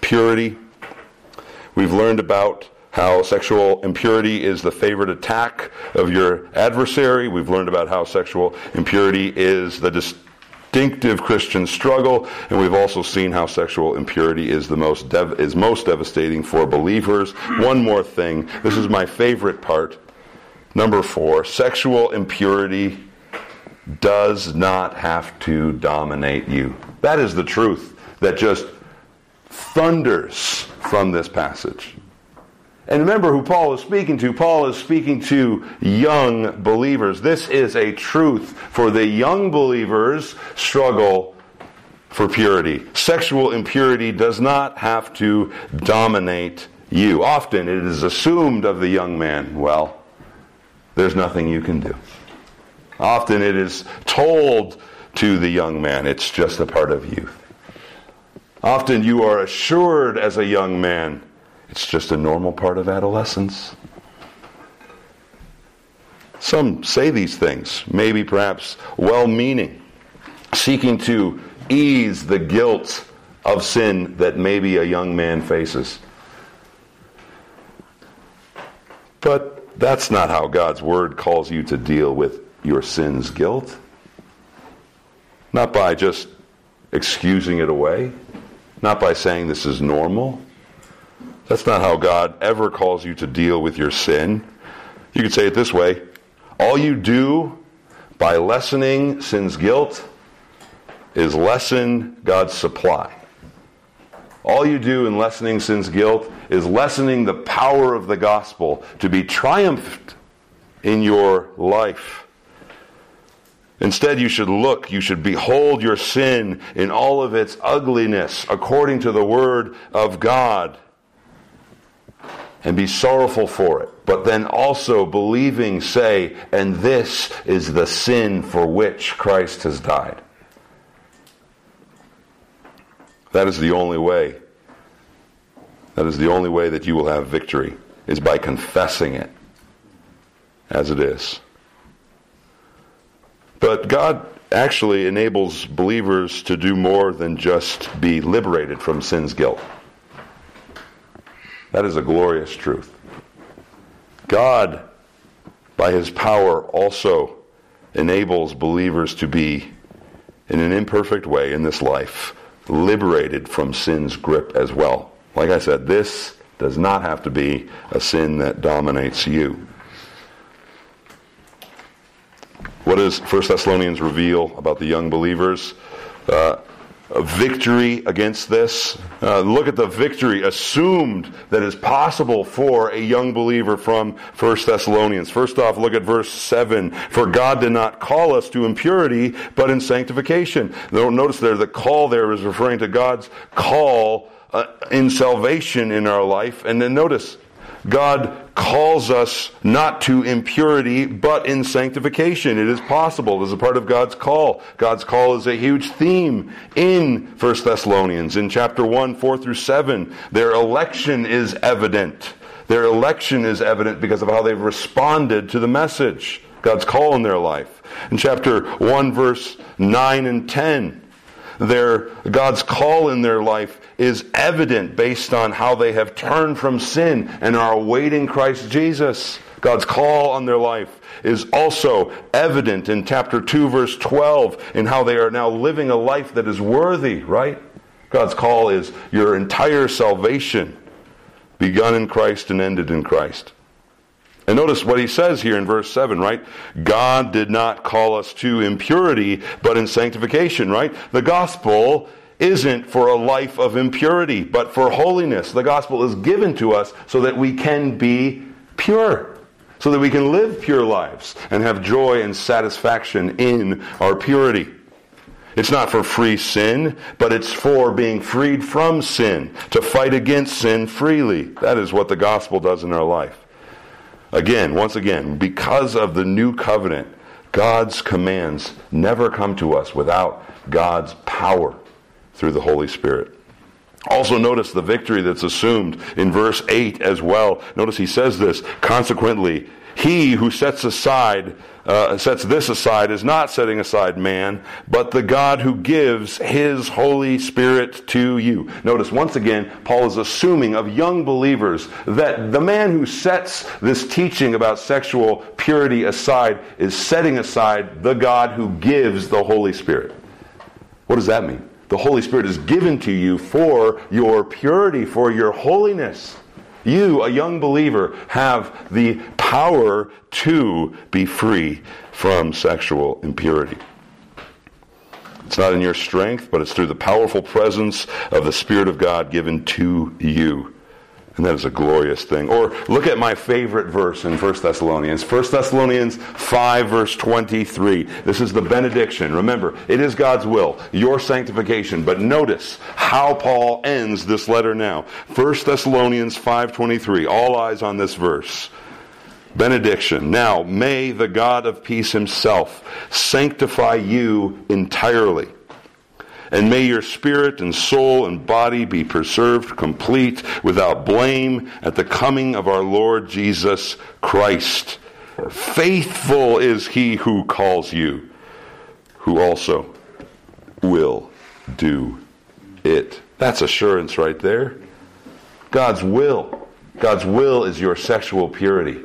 purity. We've learned about how sexual impurity is the favorite attack of your adversary. We've learned about how sexual impurity is the distinctive Christian struggle, and we've also seen how sexual impurity is the most dev- is most devastating for believers. One more thing. This is my favorite part. Number 4, sexual impurity does not have to dominate you. That is the truth that just thunders from this passage. And remember who Paul is speaking to. Paul is speaking to young believers. This is a truth for the young believers' struggle for purity. Sexual impurity does not have to dominate you. Often it is assumed of the young man, well, there's nothing you can do. Often it is told to the young man, it's just a part of youth. Often you are assured as a young man, it's just a normal part of adolescence. Some say these things, maybe perhaps well meaning, seeking to ease the guilt of sin that maybe a young man faces. But that's not how God's Word calls you to deal with your sin's guilt. Not by just excusing it away, not by saying this is normal. That's not how God ever calls you to deal with your sin. You could say it this way all you do by lessening sin's guilt is lessen God's supply. All you do in lessening sin's guilt is lessening the power of the gospel to be triumphed in your life. Instead, you should look, you should behold your sin in all of its ugliness according to the Word of God and be sorrowful for it. But then also believing, say, and this is the sin for which Christ has died. That is the only way. That is the only way that you will have victory, is by confessing it as it is. But God actually enables believers to do more than just be liberated from sin's guilt. That is a glorious truth. God, by his power, also enables believers to be, in an imperfect way in this life, liberated from sin's grip as well. Like I said, this does not have to be a sin that dominates you. What does 1 Thessalonians reveal about the young believers? Uh, victory against this. Uh, look at the victory assumed that is possible for a young believer from 1 Thessalonians. First off, look at verse 7. For God did not call us to impurity, but in sanctification. Notice there, the call there is referring to God's call uh, in salvation in our life. And then notice, God calls us not to impurity, but in sanctification. It is possible. It is a part of God's call. God's call is a huge theme in 1 Thessalonians. In chapter 1, 4 through 7, their election is evident. Their election is evident because of how they've responded to the message, God's call in their life. In chapter 1, verse 9 and 10, their God's call in their life is evident based on how they have turned from sin and are awaiting Christ Jesus. God's call on their life is also evident in chapter 2 verse 12 in how they are now living a life that is worthy, right? God's call is your entire salvation begun in Christ and ended in Christ. And notice what he says here in verse 7, right? God did not call us to impurity, but in sanctification, right? The gospel isn't for a life of impurity, but for holiness. The gospel is given to us so that we can be pure, so that we can live pure lives and have joy and satisfaction in our purity. It's not for free sin, but it's for being freed from sin, to fight against sin freely. That is what the gospel does in our life. Again, once again, because of the new covenant, God's commands never come to us without God's power through the Holy Spirit. Also, notice the victory that's assumed in verse 8 as well. Notice he says this Consequently, he who sets aside uh, sets this aside is not setting aside man, but the God who gives his Holy Spirit to you. Notice once again, Paul is assuming of young believers that the man who sets this teaching about sexual purity aside is setting aside the God who gives the Holy Spirit. What does that mean? The Holy Spirit is given to you for your purity, for your holiness. You, a young believer, have the power to be free from sexual impurity. It's not in your strength, but it's through the powerful presence of the Spirit of God given to you. And that is a glorious thing. Or look at my favorite verse in 1 Thessalonians. 1 Thessalonians 5, verse 23. This is the benediction. Remember, it is God's will, your sanctification. But notice how Paul ends this letter now. 1 Thessalonians 5.23. All eyes on this verse. Benediction. Now, may the God of peace himself sanctify you entirely and may your spirit and soul and body be preserved complete without blame at the coming of our Lord Jesus Christ. Faithful is he who calls you, who also will do it. That's assurance right there. God's will. God's will is your sexual purity.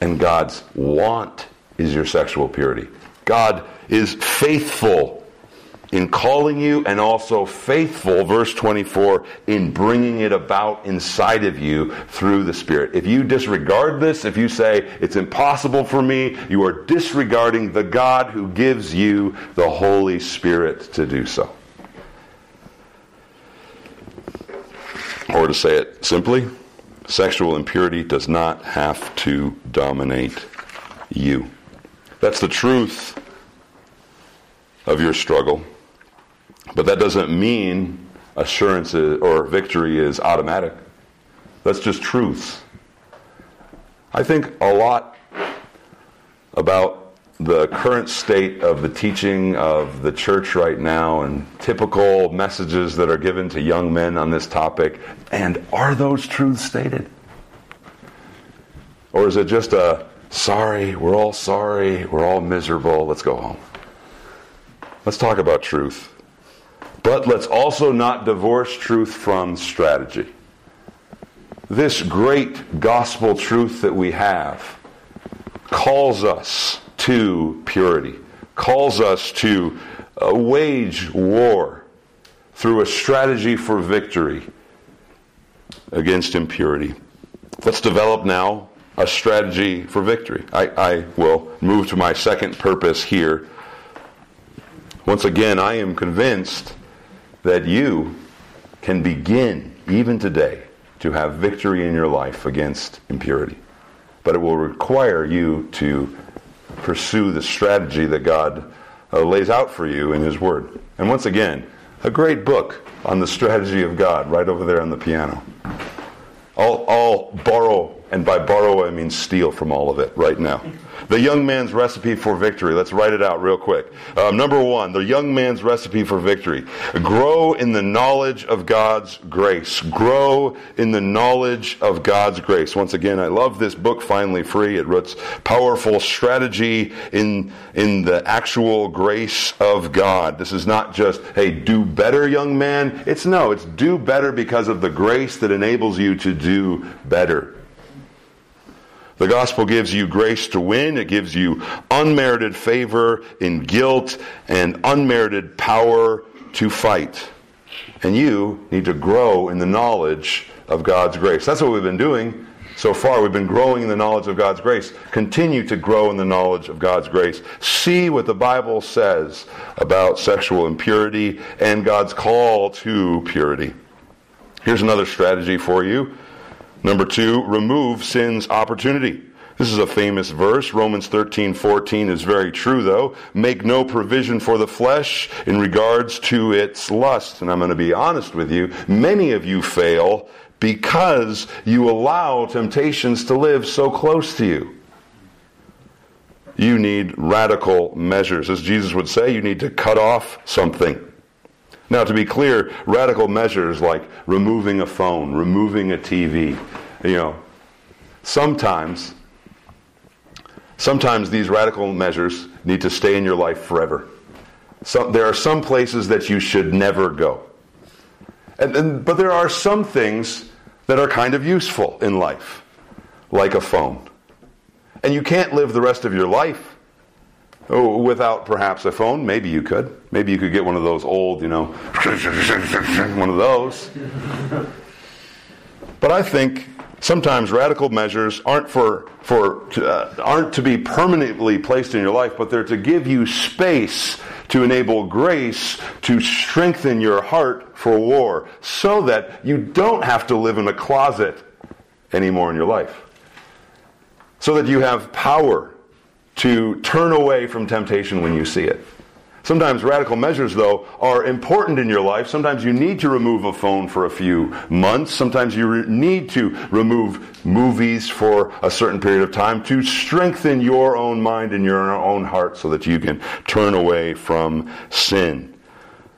And God's want is your sexual purity. God is faithful in calling you and also faithful, verse 24, in bringing it about inside of you through the Spirit. If you disregard this, if you say, it's impossible for me, you are disregarding the God who gives you the Holy Spirit to do so. Or to say it simply, sexual impurity does not have to dominate you. That's the truth of your struggle. But that doesn't mean assurance or victory is automatic. That's just truths. I think a lot about the current state of the teaching of the church right now and typical messages that are given to young men on this topic. And are those truths stated? Or is it just a sorry, we're all sorry, we're all miserable, let's go home? Let's talk about truth. But let's also not divorce truth from strategy. This great gospel truth that we have calls us to purity, calls us to uh, wage war through a strategy for victory against impurity. Let's develop now a strategy for victory. I, I will move to my second purpose here. Once again, I am convinced that you can begin, even today, to have victory in your life against impurity. But it will require you to pursue the strategy that God uh, lays out for you in His Word. And once again, a great book on the strategy of God right over there on the piano. I'll, I'll borrow, and by borrow I mean steal from all of it right now. The young man's recipe for victory. Let's write it out real quick. Um, number one, the young man's recipe for victory. Grow in the knowledge of God's grace. Grow in the knowledge of God's grace. Once again, I love this book, Finally Free. It writes powerful strategy in, in the actual grace of God. This is not just, hey, do better, young man. It's no, it's do better because of the grace that enables you to do better. The gospel gives you grace to win. It gives you unmerited favor in guilt and unmerited power to fight. And you need to grow in the knowledge of God's grace. That's what we've been doing so far. We've been growing in the knowledge of God's grace. Continue to grow in the knowledge of God's grace. See what the Bible says about sexual impurity and God's call to purity. Here's another strategy for you Number two, remove sin's opportunity. This is a famous verse. Romans 13, 14 is very true, though. Make no provision for the flesh in regards to its lust. And I'm going to be honest with you. Many of you fail because you allow temptations to live so close to you. You need radical measures. As Jesus would say, you need to cut off something. Now, to be clear, radical measures like removing a phone, removing a TV, you know, sometimes, sometimes these radical measures need to stay in your life forever. Some, there are some places that you should never go. And, and, but there are some things that are kind of useful in life, like a phone. And you can't live the rest of your life Oh, without perhaps a phone, maybe you could. Maybe you could get one of those old, you know, (laughs) one of those. But I think sometimes radical measures aren't for for uh, aren't to be permanently placed in your life, but they're to give you space to enable grace to strengthen your heart for war, so that you don't have to live in a closet anymore in your life, so that you have power to turn away from temptation when you see it. Sometimes radical measures, though, are important in your life. Sometimes you need to remove a phone for a few months. Sometimes you re- need to remove movies for a certain period of time to strengthen your own mind and your own heart so that you can turn away from sin.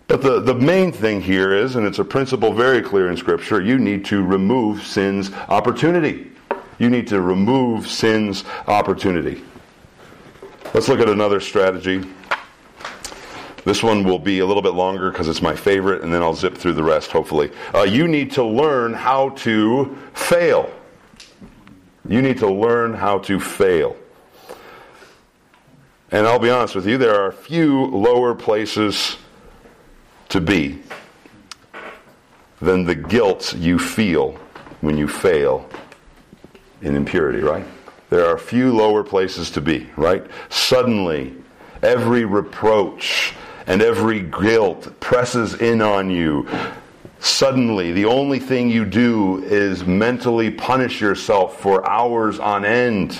But the, the main thing here is, and it's a principle very clear in Scripture, you need to remove sin's opportunity. You need to remove sin's opportunity. Let's look at another strategy. This one will be a little bit longer because it's my favorite, and then I'll zip through the rest, hopefully. Uh, you need to learn how to fail. You need to learn how to fail. And I'll be honest with you, there are few lower places to be than the guilt you feel when you fail in impurity, right? There are few lower places to be, right? Suddenly, every reproach and every guilt presses in on you. Suddenly, the only thing you do is mentally punish yourself for hours on end.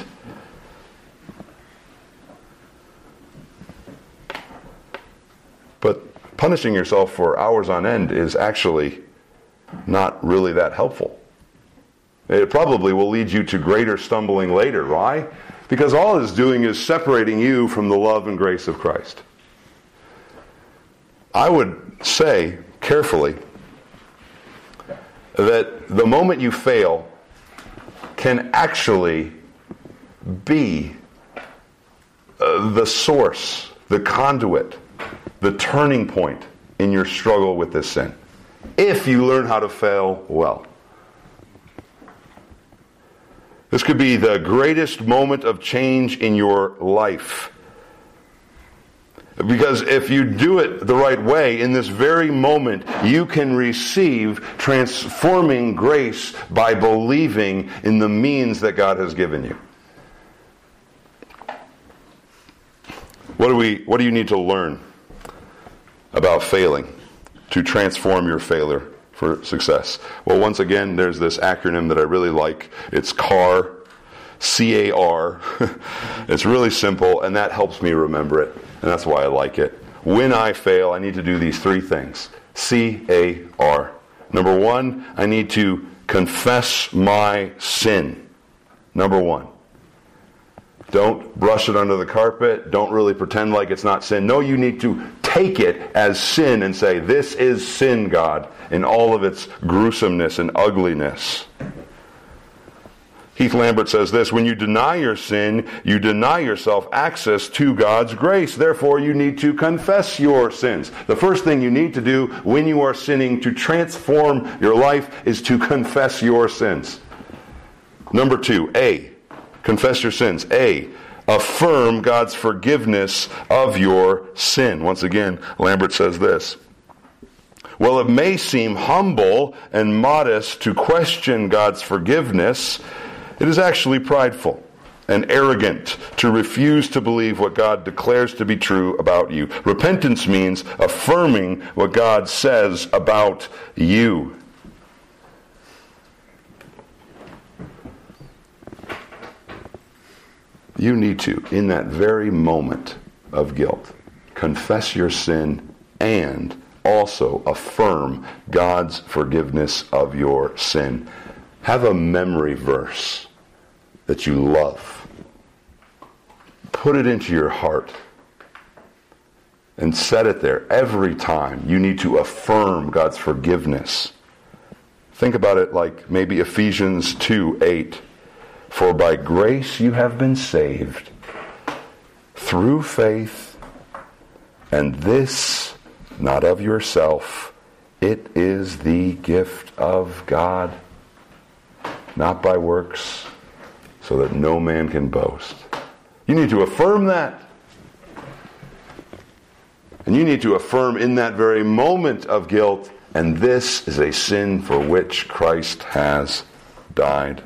But punishing yourself for hours on end is actually not really that helpful. It probably will lead you to greater stumbling later. Why? Because all it's doing is separating you from the love and grace of Christ. I would say carefully that the moment you fail can actually be uh, the source, the conduit, the turning point in your struggle with this sin. If you learn how to fail well. This could be the greatest moment of change in your life. Because if you do it the right way, in this very moment, you can receive transforming grace by believing in the means that God has given you. What do, we, what do you need to learn about failing to transform your failure for success? Well, once again, there's this acronym that I really like. It's CAR, C A R. (laughs) it's really simple, and that helps me remember it, and that's why I like it. When I fail, I need to do these three things C A R. Number one, I need to confess my sin. Number one. Don't brush it under the carpet. Don't really pretend like it's not sin. No, you need to take it as sin and say, This is sin, God, in all of its gruesomeness and ugliness. Heath Lambert says this When you deny your sin, you deny yourself access to God's grace. Therefore, you need to confess your sins. The first thing you need to do when you are sinning to transform your life is to confess your sins. Number two, A, Confess your sins. A. Affirm God's forgiveness of your sin. Once again, Lambert says this. Well, it may seem humble and modest to question God's forgiveness. It is actually prideful and arrogant to refuse to believe what God declares to be true about you. Repentance means affirming what God says about you. You need to, in that very moment of guilt, confess your sin and also affirm God's forgiveness of your sin. Have a memory verse that you love. Put it into your heart and set it there every time. You need to affirm God's forgiveness. Think about it like maybe Ephesians 2 8. For by grace you have been saved through faith, and this not of yourself. It is the gift of God, not by works, so that no man can boast. You need to affirm that. And you need to affirm in that very moment of guilt, and this is a sin for which Christ has died.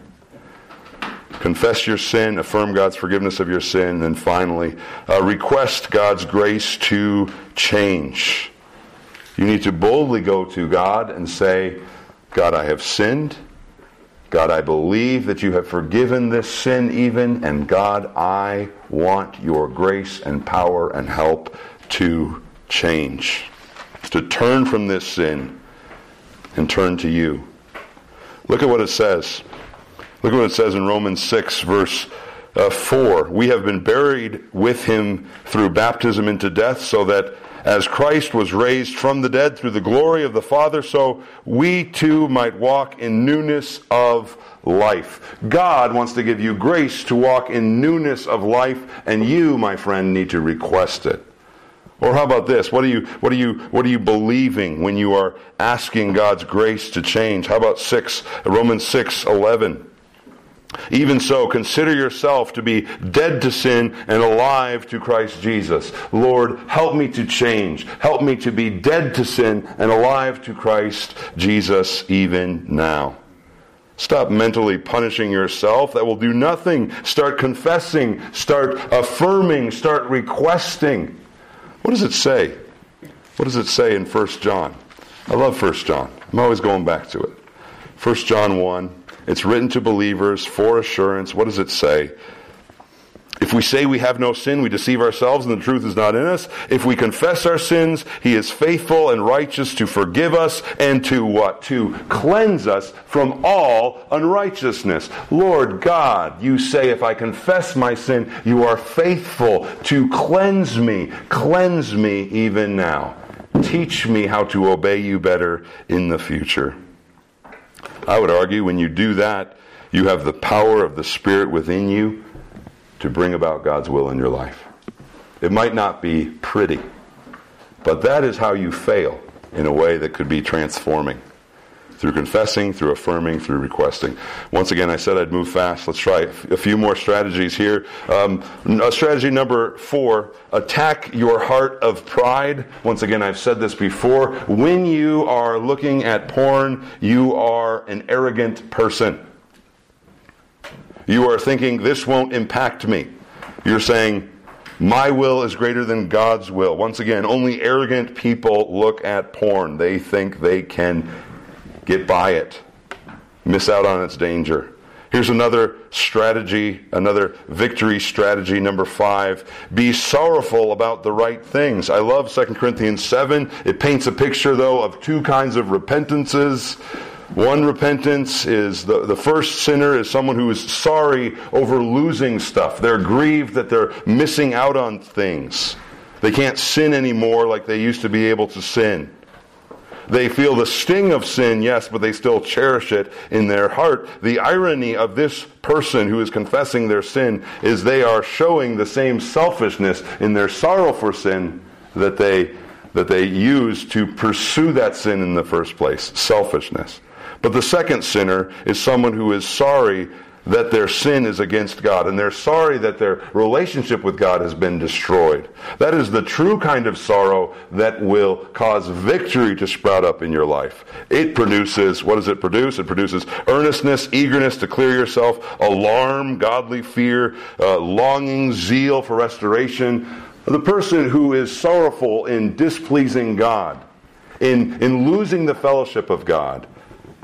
Confess your sin, affirm God's forgiveness of your sin, and then finally, uh, request God's grace to change. You need to boldly go to God and say, God, I have sinned. God, I believe that you have forgiven this sin even, and God, I want your grace and power and help to change, to turn from this sin and turn to you. Look at what it says. Look at what it says in Romans 6, verse uh, 4. We have been buried with him through baptism into death, so that as Christ was raised from the dead through the glory of the Father, so we too might walk in newness of life. God wants to give you grace to walk in newness of life, and you, my friend, need to request it. Or how about this? What are you what are you what are you believing when you are asking God's grace to change? How about 6 Romans 6 11? Even so, consider yourself to be dead to sin and alive to Christ Jesus. Lord, help me to change. Help me to be dead to sin and alive to Christ Jesus even now. Stop mentally punishing yourself. That will do nothing. Start confessing. Start affirming. Start requesting. What does it say? What does it say in 1 John? I love 1 John. I'm always going back to it. 1 John 1. It's written to believers for assurance. What does it say? If we say we have no sin, we deceive ourselves and the truth is not in us. If we confess our sins, he is faithful and righteous to forgive us and to what? To cleanse us from all unrighteousness. Lord God, you say if I confess my sin, you are faithful to cleanse me. Cleanse me even now. Teach me how to obey you better in the future. I would argue when you do that, you have the power of the Spirit within you to bring about God's will in your life. It might not be pretty, but that is how you fail in a way that could be transforming. Through confessing, through affirming, through requesting. Once again, I said I'd move fast. Let's try a few more strategies here. Um, strategy number four attack your heart of pride. Once again, I've said this before. When you are looking at porn, you are an arrogant person. You are thinking, this won't impact me. You're saying, my will is greater than God's will. Once again, only arrogant people look at porn. They think they can get by it, miss out on its danger. Here's another strategy, another victory strategy, number five. Be sorrowful about the right things. I love 2 Corinthians 7. It paints a picture, though, of two kinds of repentances. One repentance is the, the first sinner is someone who is sorry over losing stuff. They're grieved that they're missing out on things. They can't sin anymore like they used to be able to sin. They feel the sting of sin, yes, but they still cherish it in their heart. The irony of this person who is confessing their sin is they are showing the same selfishness in their sorrow for sin that they that they use to pursue that sin in the first place, selfishness. But the second sinner is someone who is sorry that their sin is against God and they're sorry that their relationship with God has been destroyed. That is the true kind of sorrow that will cause victory to sprout up in your life. It produces, what does it produce? It produces earnestness, eagerness to clear yourself, alarm, godly fear, uh, longing, zeal for restoration. The person who is sorrowful in displeasing God, in, in losing the fellowship of God,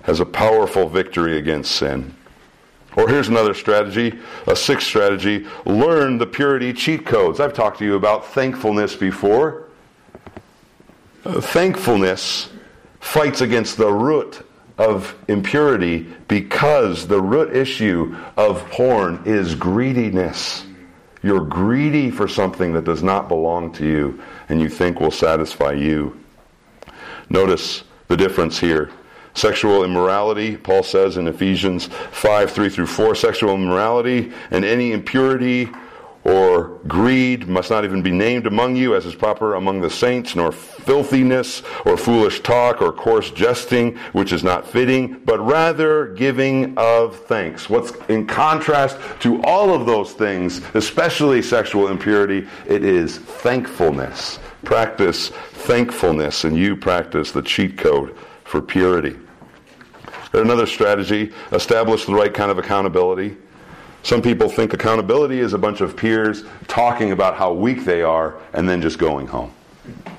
has a powerful victory against sin. Or here's another strategy, a sixth strategy learn the purity cheat codes. I've talked to you about thankfulness before. Uh, thankfulness fights against the root of impurity because the root issue of porn is greediness. You're greedy for something that does not belong to you and you think will satisfy you. Notice the difference here. Sexual immorality, Paul says in Ephesians 5 3 through 4, sexual immorality and any impurity or greed must not even be named among you as is proper among the saints, nor filthiness or foolish talk or coarse jesting, which is not fitting, but rather giving of thanks. What's in contrast to all of those things, especially sexual impurity, it is thankfulness. Practice thankfulness, and you practice the cheat code for purity. Another strategy, establish the right kind of accountability. Some people think accountability is a bunch of peers talking about how weak they are and then just going home.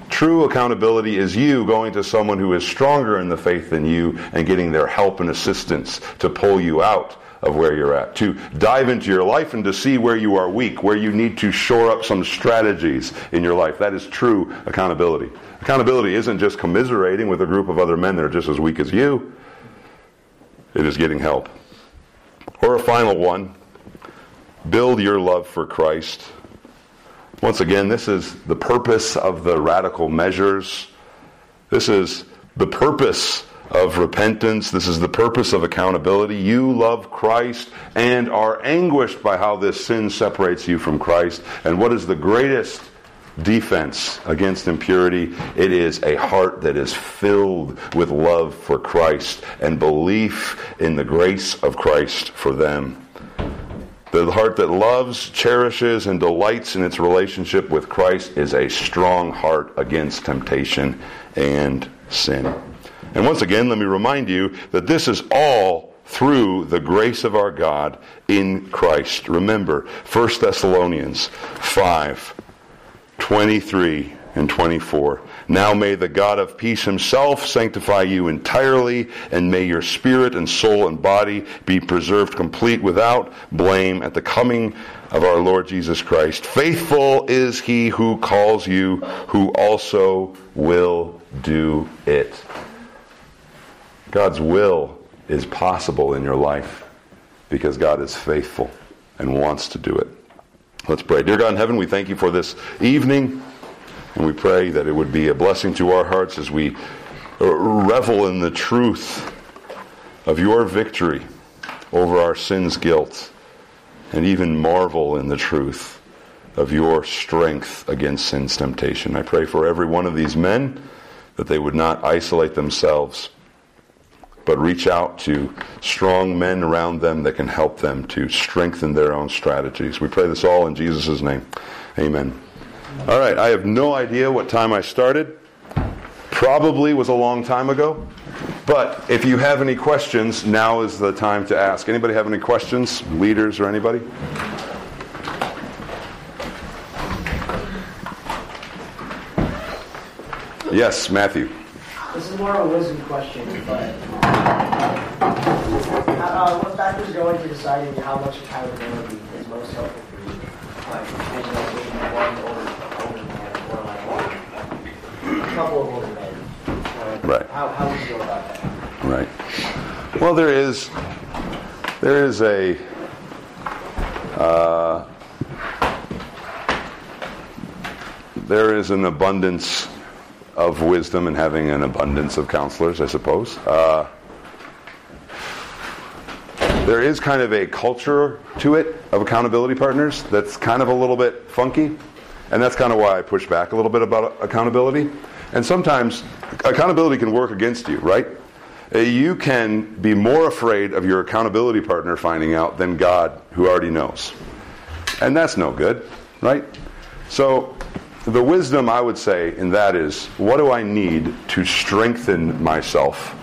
True accountability is you going to someone who is stronger in the faith than you and getting their help and assistance to pull you out of where you're at, to dive into your life and to see where you are weak, where you need to shore up some strategies in your life. That is true accountability. Accountability isn't just commiserating with a group of other men that are just as weak as you it is getting help. Or a final one build your love for Christ. Once again, this is the purpose of the radical measures. This is the purpose of repentance. This is the purpose of accountability. You love Christ and are anguished by how this sin separates you from Christ. And what is the greatest defense against impurity. It is a heart that is filled with love for Christ and belief in the grace of Christ for them. The heart that loves, cherishes, and delights in its relationship with Christ is a strong heart against temptation and sin. And once again, let me remind you that this is all through the grace of our God in Christ. Remember, 1 Thessalonians 5 23 and 24. Now may the God of peace himself sanctify you entirely, and may your spirit and soul and body be preserved complete without blame at the coming of our Lord Jesus Christ. Faithful is he who calls you, who also will do it. God's will is possible in your life because God is faithful and wants to do it. Let's pray. Dear God in heaven, we thank you for this evening, and we pray that it would be a blessing to our hearts as we uh, revel in the truth of your victory over our sin's guilt, and even marvel in the truth of your strength against sin's temptation. I pray for every one of these men that they would not isolate themselves but reach out to strong men around them that can help them to strengthen their own strategies. We pray this all in Jesus' name. Amen. All right, I have no idea what time I started. Probably was a long time ago. But if you have any questions, now is the time to ask. Anybody have any questions? Leaders or anybody? Yes, Matthew. This is more of a wisdom question, but uh, what factors go into deciding how much accountability is most helpful for you? Like, maybe like one older, older man or like a couple of older men. Uh, Right. How, how would you go about that? Right. Well, there is there is a uh, there is an abundance of wisdom in having an abundance of counselors, I suppose. Uh, there is kind of a culture to it of accountability partners that's kind of a little bit funky, and that's kind of why I push back a little bit about accountability. And sometimes accountability can work against you, right? Uh, You can be more afraid of your accountability partner finding out than God, who already knows. And that's no good, right? So, the wisdom I would say in that is what do I need to strengthen myself?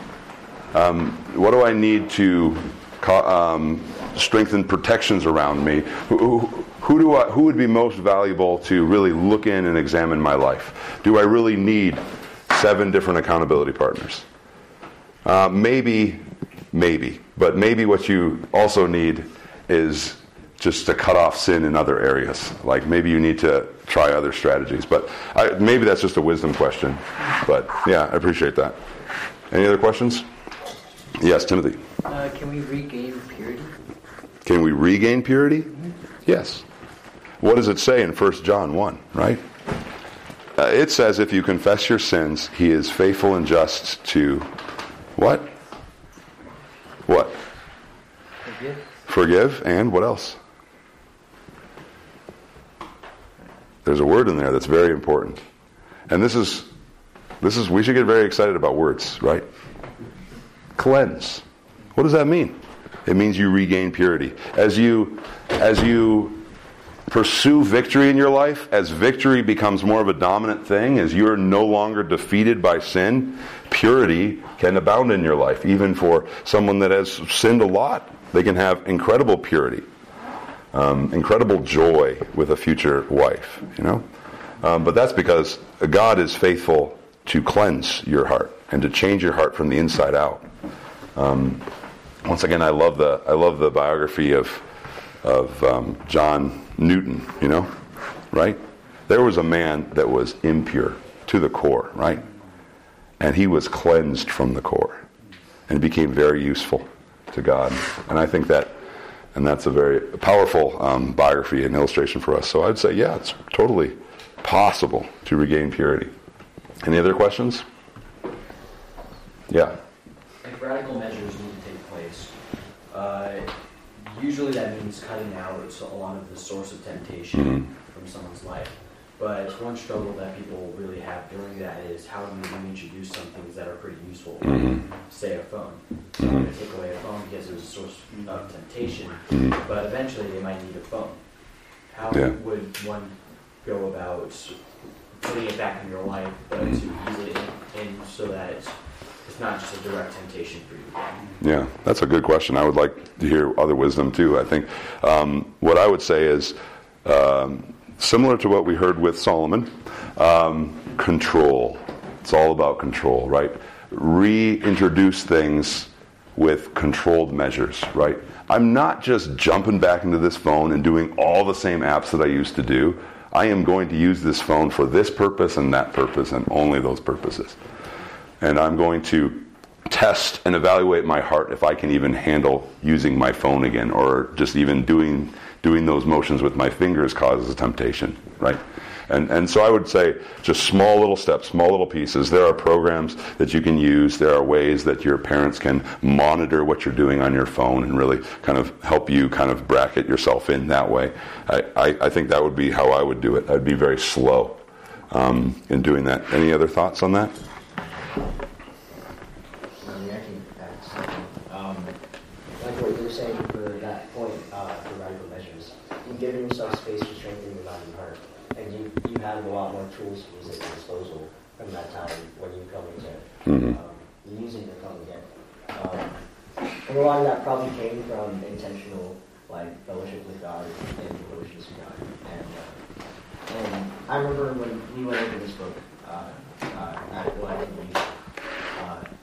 Um, what do I need to um, strengthen protections around me? Who, who, do I, who would be most valuable to really look in and examine my life? Do I really need seven different accountability partners? Uh, maybe, maybe. But maybe what you also need is just to cut off sin in other areas. Like maybe you need to try other strategies. But I, maybe that's just a wisdom question. But yeah, I appreciate that. Any other questions? Yes, Timothy. Uh, can we regain purity? Can we regain purity? Yes. What does it say in 1 John 1, right? Uh, it says if you confess your sins, he is faithful and just to what? What? Forgive? Forgive and what else? There's a word in there that's very important. And this is this is we should get very excited about words, right? Cleanse. What does that mean? It means you regain purity. As you as you pursue victory in your life, as victory becomes more of a dominant thing, as you're no longer defeated by sin, purity can abound in your life. Even for someone that has sinned a lot, they can have incredible purity, um, incredible joy with a future wife. You know, um, but that's because God is faithful to cleanse your heart and to change your heart from the inside out. Um, once again, I love the I love the biography of of um, John Newton. You know, right? There was a man that was impure to the core, right? And he was cleansed from the core, and became very useful to God. And I think that, and that's a very powerful um, biography and illustration for us. So I'd say, yeah, it's totally possible to regain purity. Any other questions? Yeah. if radical measures need to take place, uh, usually that means cutting out a lot of the source of temptation Mhm. from someone's life. But one struggle that people really have during that is how do you introduce some things that are pretty useful, Mhm. say a phone. So I'm going to take away a phone because it was a source of temptation, Mhm. but eventually they might need a phone. How Yeah. would one go about putting it back in your life, but to ease it in, in so that it's, not just a direct temptation for you? Yeah, that's a good question. I would like to hear other wisdom too. I think um, what I would say is um, similar to what we heard with Solomon um, control. It's all about control, right? Reintroduce things with controlled measures, right? I'm not just jumping back into this phone and doing all the same apps that I used to do. I am going to use this phone for this purpose and that purpose and only those purposes and I'm going to test and evaluate my heart if I can even handle using my phone again, or just even doing doing those motions with my fingers causes a temptation, right? And and so I would say just small little steps, small little pieces. There are programs that you can use. There are ways that your parents can monitor what you're doing on your phone and really kind of help you kind of bracket yourself in that way. I, I, I think that would be how I would do it. I'd be very slow um, in doing that. Any other thoughts on that? I mean, I can add um, like what you were saying for that point, uh, for radical measures, you've given yourself space to strengthen your body and heart, and you you have a lot more tools at your disposal from that time when you come into Mhm. um, using the come again. Um, and a lot of that probably came from intentional like fellowship with God and devotions to God. And, uh, and I remember when we went over this book uh, uh, at uh,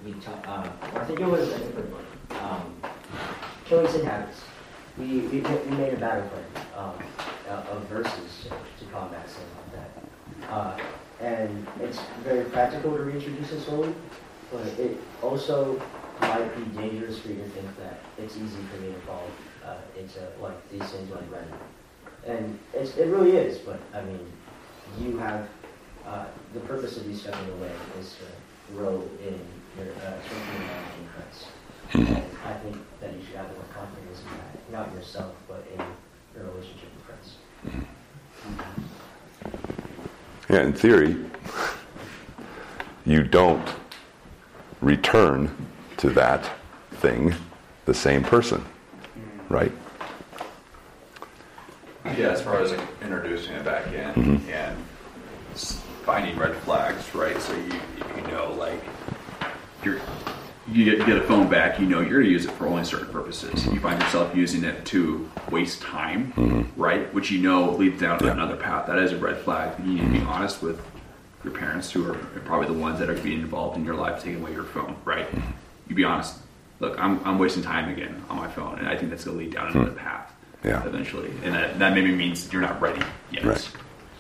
we ta- uh, I think it was a different book, um, Killing Sin Habits. We, we, we made a battle plan um, uh, of verses to combat sin like that. Uh, and it's very practical to reintroduce it slowly, but it also might be dangerous for you to think that it's easy for me to fall uh, into like these things like running. And it's, it really is, but I mean, you have uh, the purpose of you stepping away is to grow in your uh, strengthening in Christ. And I think that you should have more confidence in that, not in yourself, but in your relationship with Christ. Yeah, in theory, you don't return to that thing the same person, right? Yeah, as far as like introducing it back in Mhm. and finding red flags, right? So you you know like you're you get, get a phone back, you know you're going to use it for only certain purposes. Mm-hmm. You find yourself using it to waste time, mm-hmm. right? Which you know leads down Yeah. another path. That is a red flag. You need to be mm-hmm. honest with your parents, who are probably the ones that are being involved in your life, taking away your phone, right? You be honest. Look, I'm, I'm wasting time again on my phone, and I think that's going to lead down another path Yeah. eventually, and that, that maybe means you're not ready yet. Right.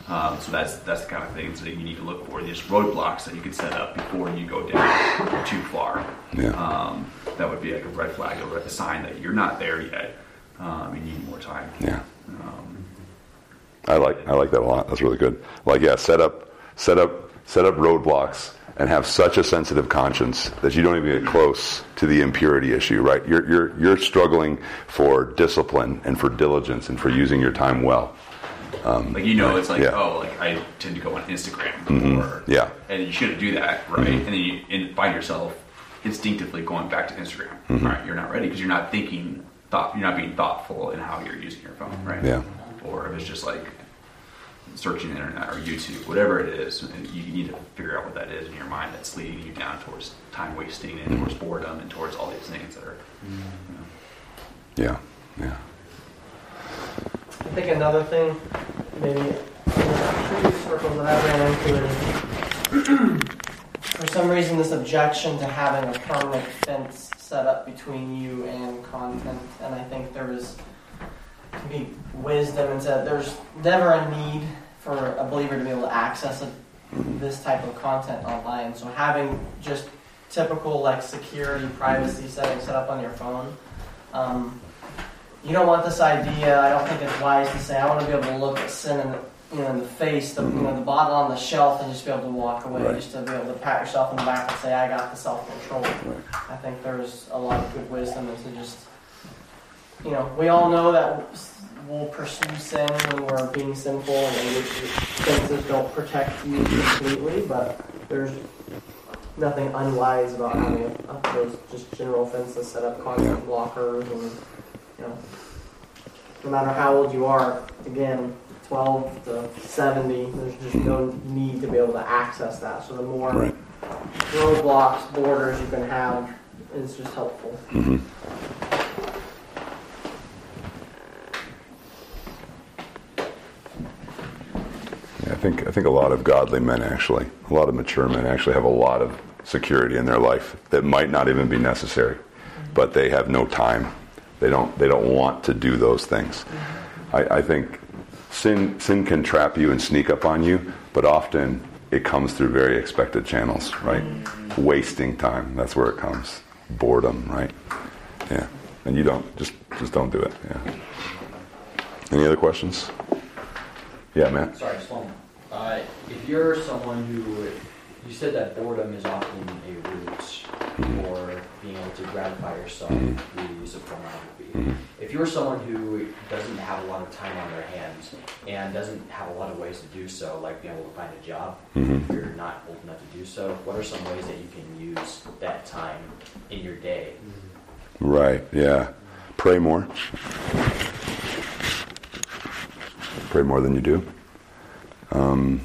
Um, so that's that's the kind of things that you need to look for. These roadblocks that you can set up before you go down too far. Yeah. Um, that would be like a red flag or a sign that you're not there yet. Um, you need more time. Yeah. Um, I like I like that a lot. That's really good. Like yeah, set up set up set up roadblocks and have such a sensitive conscience that you don't even get close to the impurity issue, right? You're you're you're struggling for discipline and for diligence and for using your time well. Um, like you know, it's like Yeah. oh, like I tend to go on Instagram or mm-hmm. Yeah. and you shouldn't do that, right? Mm-hmm. And then you and find yourself instinctively going back to Instagram. All right, you're not ready because you're not thinking thought. You're not being thoughtful in how you're using your phone, right? Yeah. Or if it's just like searching the internet or YouTube, whatever it is, and you need to figure out what that is in your mind that's leading you down towards time wasting and towards boredom and towards all these things that are. You know, Yeah. Yeah. I think another thing, maybe in the previous circles that I ran into (clears throat) for some reason this objection to having a permanent fence set up between you and content, and I think there is to be wisdom and said there's never a need for a believer to be able to access a, this type of content online. So having just typical like security, privacy settings set up on your phone. Um, you don't want this idea. I don't think it's wise to say I want to be able to look at sin in the, you know, in the face, the, you know, the bottle on the shelf, and just be able to walk away, Right. just to be able to pat yourself on the back and say I got the self control. I think there's a lot of good wisdom into just, you know, we all know that we'll pursue sin when we're being sinful, and which fences don't protect you completely, but there's nothing unwise about having those just general fences set up, content blockers, and you know, no matter how old you are, again, 12 to 70, there's just no need to be able to access that. So the more Right. roadblocks, borders you can have is just helpful. Mm-hmm. Yeah, I think I think a lot of godly men actually, a lot of mature men actually have a lot of security in their life that might not even be necessary, but they have no time. They don't they don't want to do those things. Mm-hmm. I, I think sin sin can trap you and sneak up on you, but often it comes through very expected channels, right? Mm-hmm. Wasting time. That's where it comes. Boredom, right? Yeah. And you don't just just don't do it. Yeah. Any other questions? Yeah, Matt. Sorry, just one. Uh, if you're someone who, you said that boredom is often a route mm-hmm. for being able to gratify yourself through the use of pornography. If you're someone who doesn't have a lot of time on their hands and doesn't have a lot of ways to do so, like being able to find a job, if you're not old enough to do so, what are some ways that you can use that time in your day Right, yeah. Pray more. Pray more than you do. Um,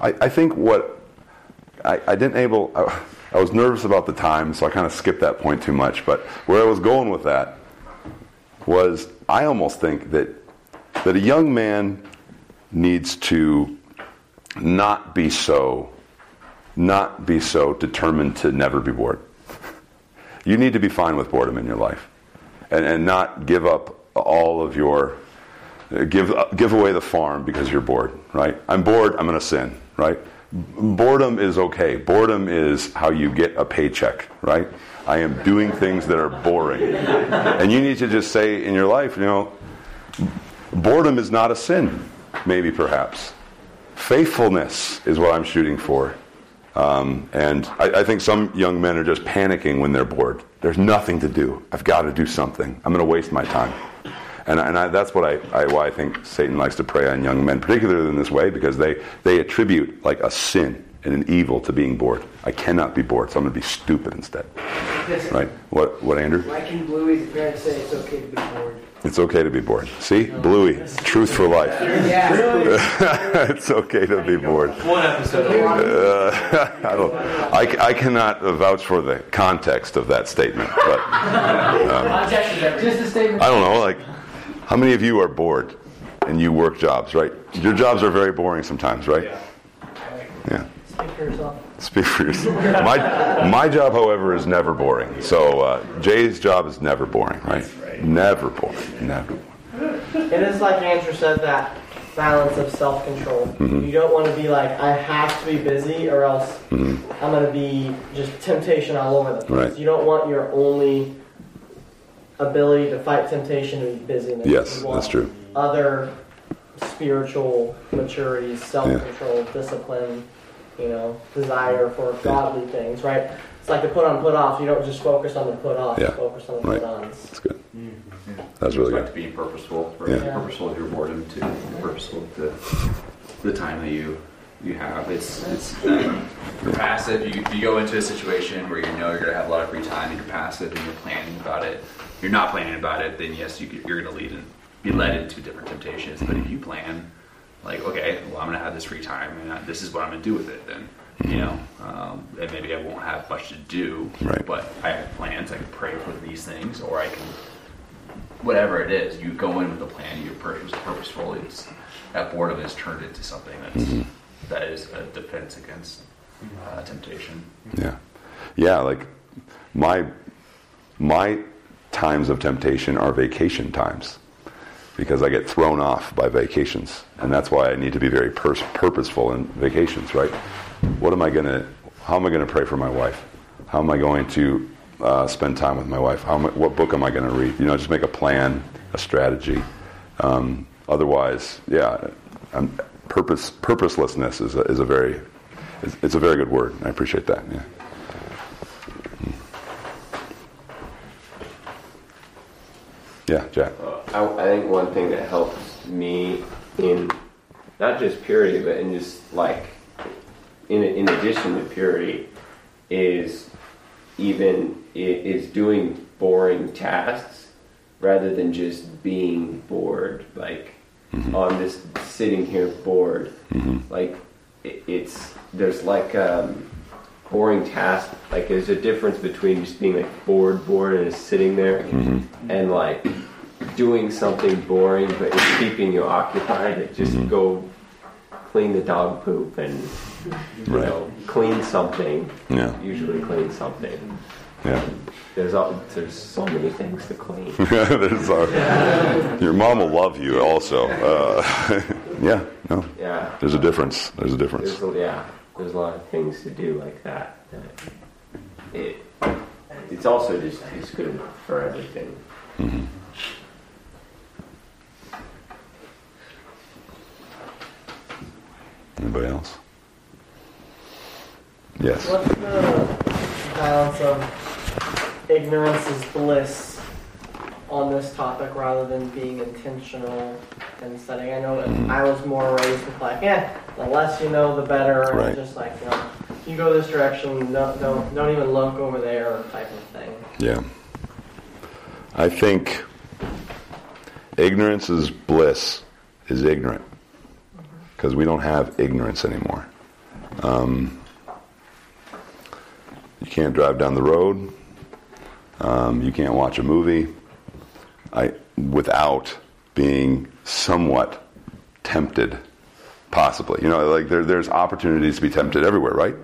I, I think what I, I didn't able, I, I was nervous about the time, so I kind of skipped that point too much. But where I was going with that was I almost think that that a young man needs to not be so not be so determined to never be bored. You need to be fine with boredom in your life, and, and not give up all of your give give away the farm because you're bored. Right? I'm bored. I'm going to sin. Right? Boredom is okay. Boredom is how you get a paycheck. Right? I am doing things that are boring, and you need to just say in your life, you know, boredom is not a sin. Maybe perhaps faithfulness is what I'm shooting for. Um, and I, I, think some young men are just panicking when they're bored. There's nothing to do. I've got to do something. I'm going to waste my time. And, and I, that's what I, I, why I think Satan likes to prey on young men, particularly in this way, because they, they attribute like a sin and an evil to being bored. I cannot be bored, so I'm going to be stupid instead. (laughs) Right? What, what Andrew? Like in Bluey's parents say it's okay to be bored. It's okay to be bored. See? Bluey, truth for life. Yeah. (laughs) it's okay to be bored. One episode. Uh, (laughs) I, don't, I, I cannot vouch for the context of that statement, but Just a statement. I don't know. Like, how many of you are bored and you work jobs, right? Your jobs are very boring sometimes, right? Yeah. Speak for yourself. Speak for yourself. My, my job, however, is never boring. So uh, Jay's job is never boring, right? Never boring. Never boring. It is like Andrew said that balance of self control. You don't want to be like, I have to be busy or else I'm going to be just temptation all over the place. Right. You don't want your only ability to fight temptation to be busyness. Yes, that's true. Other spiritual maturity, self control, discipline, you know, desire for godly things, right? It's like the put on, put off. You don't just focus on the put off, you Yeah. focus on the Right. put ons. That's good. That's really It's back good. to being purposeful, right? Yeah. Purposeful of your boredom too. Purposeful of the the time that you you have. It's it's um, you're passive. You, you go into a situation where you know you're gonna have a lot of free time, and you're passive, and you're planning about it. You're not planning about it, then yes, you, you're gonna lead and be led into different temptations. But if you plan, like okay, well I'm gonna have this free time, and I, this is what I'm gonna do with it. Then you know, um, and maybe I won't have much to do, Right. but I have plans. I can pray for these things, or I can whatever it is, you go in with a plan. You're purpose, purposeful. It's that boredom is turned into something that's that is a defense against uh, temptation. Yeah, yeah. Like my my times of temptation are vacation times because I get thrown off by vacations, and that's why I need to be very purposeful in vacations. Right? What am I gonna? How am I gonna pray for my wife? How am I going to uh, spend time with my wife? How what book am I going to read? You know, just make a plan, a strategy. Um, otherwise, yeah, um, purpose purposelessness is a, is a very it's, it's a very good word. I appreciate that. Yeah. Yeah, Jack. Uh, I, I think one thing that helps me in not just purity, but in just like in in addition to purity, is even is doing boring tasks rather than just being bored. Like mm-hmm. on this sitting here bored, mm-hmm. like it, it's there's like um, boring task. Like there's a difference between just being like bored, bored, and just sitting there, and like doing something boring, but it's keeping you occupied. Like just go clean the dog poop and you Right. know clean something. Yeah. Usually clean something. Yeah. There's all, there's so many things to clean. (laughs) There's our, your mom will love you also. Uh, (laughs) yeah, no. Yeah. There's a difference. There's a difference. There's a, yeah. There's a lot of things to do like that. that It it's also just it's good enough for everything. Mm-hmm. Anybody else? Yes. What's the balance of ignorance is bliss on this topic rather than being intentional and setting? I know that I was more raised with like, eh, the less you know, the better. Right. Just like, you know, you go this direction, no, don't, don't even look over there type of thing. Yeah. I think ignorance is bliss is ignorant because we don't have ignorance anymore. Um, you can't drive down the road. Um, you can't watch a movie I, without being somewhat tempted, possibly. You know, like there, there's opportunities to be tempted everywhere, right?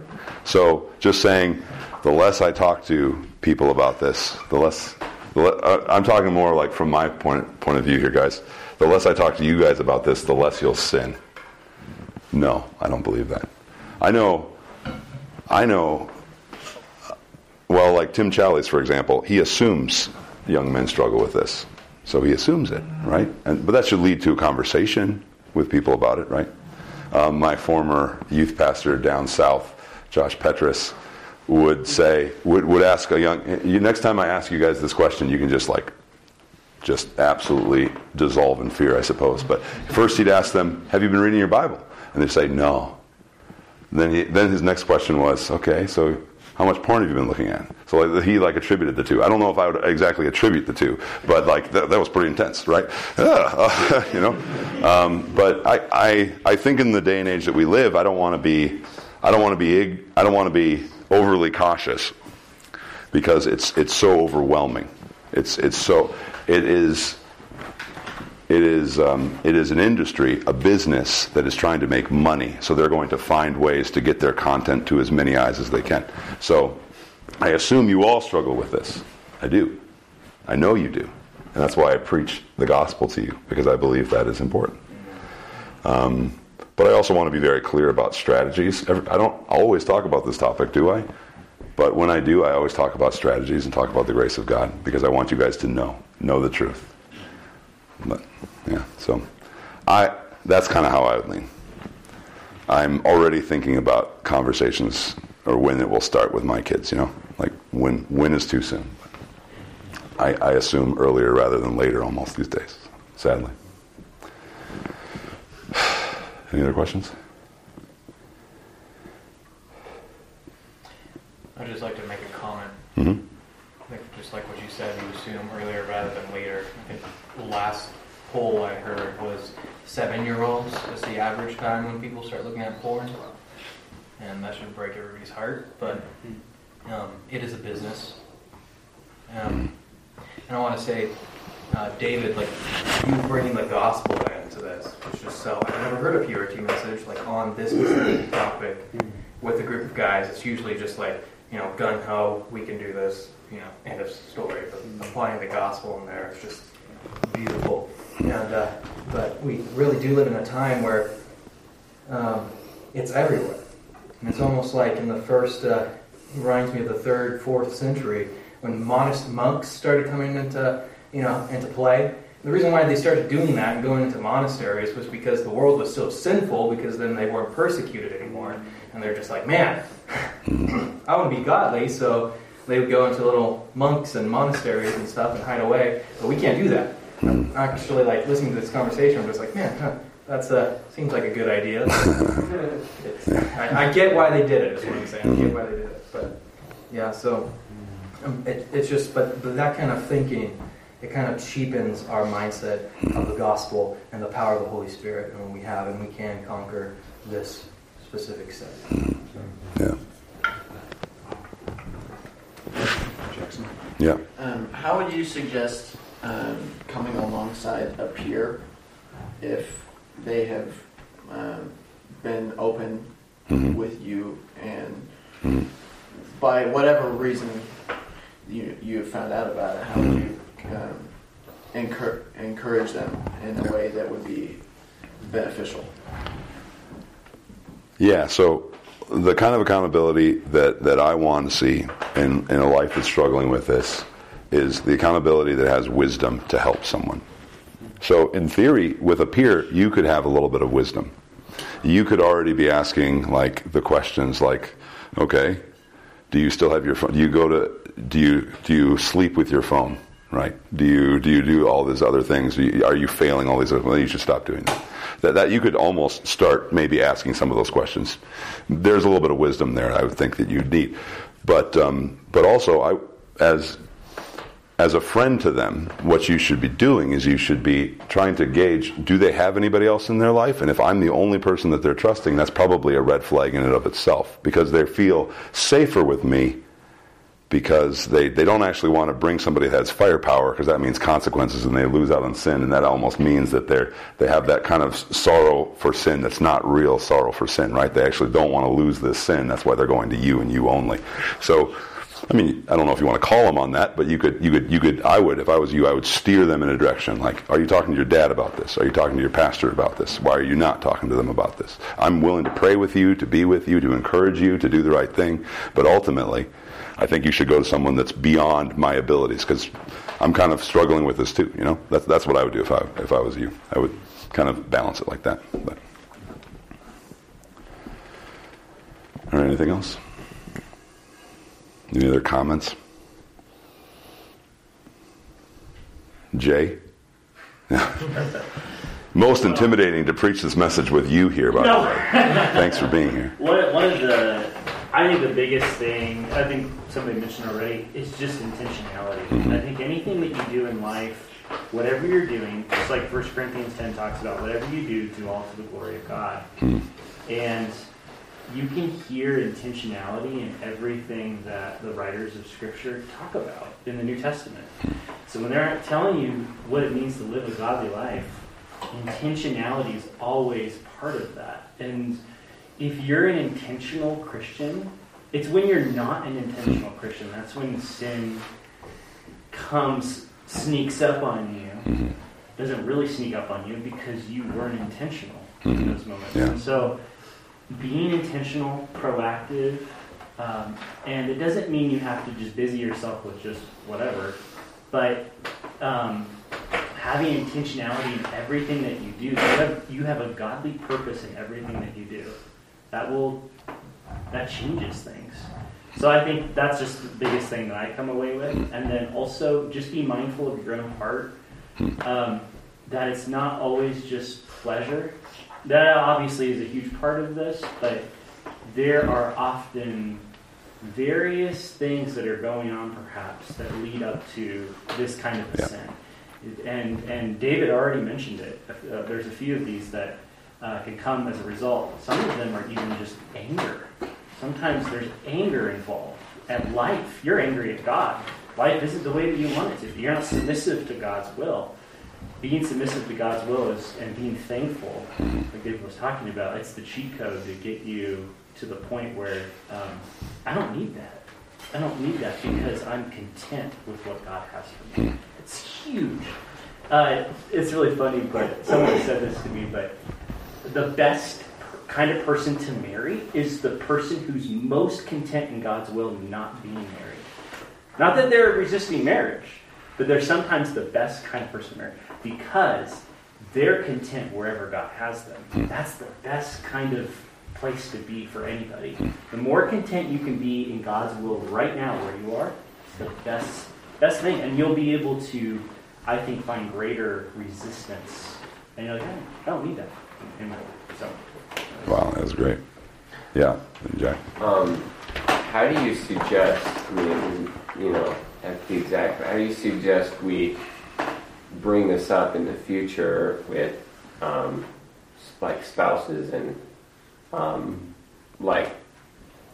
So just saying, the less I talk to people about this, the less. The le- uh, I'm talking more like from my point point of view here, guys. The less I talk to you guys about this, the less you'll sin. No, I don't believe that. I know. I know. Well, like Tim Challies, for example, he assumes young men struggle with this, so he assumes it, right? And, but that should lead to a conversation with people about it, right? Um, my former youth pastor down south, Josh Petrus, would say would, would ask a young. You, next time I ask you guys this question, you can just like just absolutely dissolve in fear, I suppose. But first, he'd ask them, "Have you been reading your Bible?" And they'd say, "No." then he, then his next question was, "Okay, so how much porn have you been looking at?" So he like attributed the two. I don't know if I would exactly attribute the two, but like that, that was pretty intense, right? (laughs) Uh, (laughs) you know. Um, but I, I I think in the day and age that we live, I don't want to be I don't want to be I don't want to be overly cautious because it's it's so overwhelming. It's it's so it is it is um, it is an industry, a business that is trying to make money. So they're going to find ways to get their content to as many eyes as they can. So I assume you all struggle with this. I do. I know you do, and that's why I preach the gospel to you because I believe that is important. Um, but I also want to be very clear about strategies. I don't always talk about this topic, do I? But when I do, I always talk about strategies and talk about the grace of God because I want you guys to know, know the truth. But yeah, so I that's kind of how I would lean. I'm already thinking about conversations or when it will start with my kids. You know, like when when is too soon. I, I assume earlier rather than later almost these days. Sadly. (sighs) Any other questions? I'd just like to make a comment. Mm-hmm. Just like what you said, you assume earlier rather than later. I think the last poll I heard was seven-year-olds is the average time when people start looking at porn, and that should break everybody's heart. But um, it is a business. Um, and I want to say, uh, David, like you bringing the gospel into this, which is so. I've never heard a purity message like on this topic with a group of guys. It's usually just like you know, gun ho, we can do this, you know, end of story. But applying the gospel in there is just beautiful. And uh, but we really do live in a time where um, it's everywhere, and it's almost like in the first. Uh, reminds me of the third, fourth century when modest monks started coming into you know into play. The reason why they started doing that and going into monasteries was because the world was so sinful because then they weren't persecuted anymore. And they're just like, man, (laughs) I want to be godly, so they would go into little monks and monasteries and stuff and hide away. But we can't do that. I'm actually like listening to this conversation. I'm just like, man, huh, that's a seems like a good idea. (laughs) I, I, get why they did it. Is what I'm saying. I get mm-hmm. why they did it. But yeah, so um, it, it's just, but, but that kind of thinking, it kind of cheapens our mindset of the gospel and the power of the Holy Spirit, and we have, and we can conquer this specific sin. Hmm. Yeah. Yeah. Um, how would you suggest um, coming alongside a peer if they have um, been open Mhm. with you and Mhm. by whatever reason you you have found out about it? How would you um, encourage encourage them in a way that would be beneficial? Yeah, so the kind of accountability that, that I want to see in, in a life that's struggling with this is the accountability that has wisdom to help someone. So, in theory, with a peer, you could have a little bit of wisdom. You could already be asking like the questions like, okay, do you still have your phone? Do you go to do you do you sleep with your phone? Right? Do you do you do all these other things? Are you failing all these? Other, well, you should stop doing that. That that you could almost start maybe asking some of those questions. There's a little bit of wisdom there. I would think that you'd need, but um, but also I as as a friend to them, what you should be doing is you should be trying to gauge do they have anybody else in their life? And if I'm the only person that they're trusting, that's probably a red flag in and of itself because they feel safer with me because they, they don't actually want to bring somebody that has firepower because that means consequences and they lose out on sin and that almost means that they're they have that kind of sorrow for sin that's not real sorrow for sin right they actually don't want to lose this sin that's why they're going to you and you only so I mean, I don't know if you want to call them on that, but you could, you could, you could. I would, if I was you, I would steer them in a direction. Like, are you talking to your dad about this? Are you talking to your pastor about this? Why are you not talking to them about this? I'm willing to pray with you, to be with you, to encourage you, to do the right thing. But ultimately, I think you should go to someone that's beyond my abilities because I'm kind of struggling with this too. You know, that's that's what I would do if I if I was you. I would kind of balance it like that. But. All right, anything else? Any other comments? Jay? (laughs) Most intimidating to preach this message with you here, by No. the way. Thanks for being here. One, one of the, I think the biggest thing, I think somebody mentioned already, is just intentionality. Mhm. I think anything that you do in life, whatever you're doing, just like 1 Corinthians 10 talks about, whatever you do, do all to the glory of God. Hmm. And you can hear intentionality in everything that the writers of Scripture talk about in the New Testament. So when they're telling you what it means to live a godly life, intentionality is always part of that. And if you're an intentional Christian, it's when you're not an intentional Christian. That's when sin comes, sneaks up on you. Mhm. Doesn't really sneak up on you because you weren't intentional Mhm. in those moments. Yeah. And so being intentional, proactive, um, and it doesn't mean you have to just busy yourself with just whatever, but um, having intentionality in everything that you do, you have, you have a godly purpose in everything that you do. That will, that changes things. So I think that's just the biggest thing that I come away with. And then also just be mindful of your own heart. Um, that it's not always just pleasure. That obviously is a huge part of this, but there are often various things that are going on perhaps that lead up to this kind of a Yeah. sin. And, and David already mentioned it. Uh, there's a few of these that uh, can come as a result. Some of them are even just anger. Sometimes there's anger involved at life. You're angry at God. Life isn't the way that you want it to. You're not submissive to God's will. Being submissive to God's will is and being thankful, like David was talking about, it's the cheat code to get you to the point where um, I don't need that. I don't need that because I'm content with what God has for me. It's huge. Uh, it's really funny, but someone said this to me, but the best kind of person to marry is the person who's most content in God's will not being married. Not that they're resisting marriage, but they're sometimes the best kind of person to marry because they're content wherever God has them. Hmm. That's the best kind of place to be for anybody. Hmm. The more content you can be in God's will right now where you are, it's the best best thing. And you'll be able to, I think, find greater resistance. And you're like, "Oh, I don't need that in. So Wow, that was great. Yeah, Jack. Um, how do you suggest, I mean, you know, at the exact, how do you suggest we bring this up in the future with, um, like spouses and, um, like,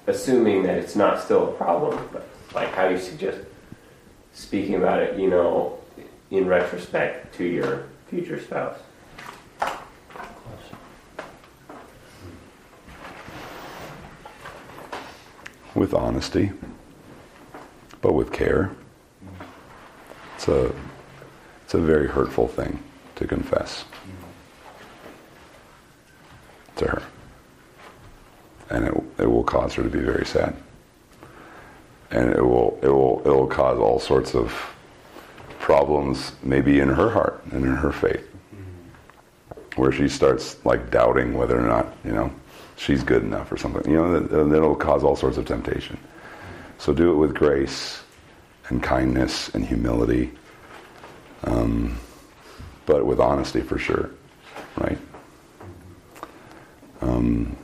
assuming that it's not still a problem, but like, how do you suggest speaking about it, you know, in retrospect to your future spouse? With honesty, but with care. It's a it's a very hurtful thing to confess to her, and it it will cause her to be very sad, and it will it will it will cause all sorts of problems, maybe in her heart and in her faith, where she starts like doubting whether or not you know she's good enough or something. You know, that, that'll cause all sorts of temptation. So do it with grace and kindness and humility, um, but with honesty for sure, right? Um,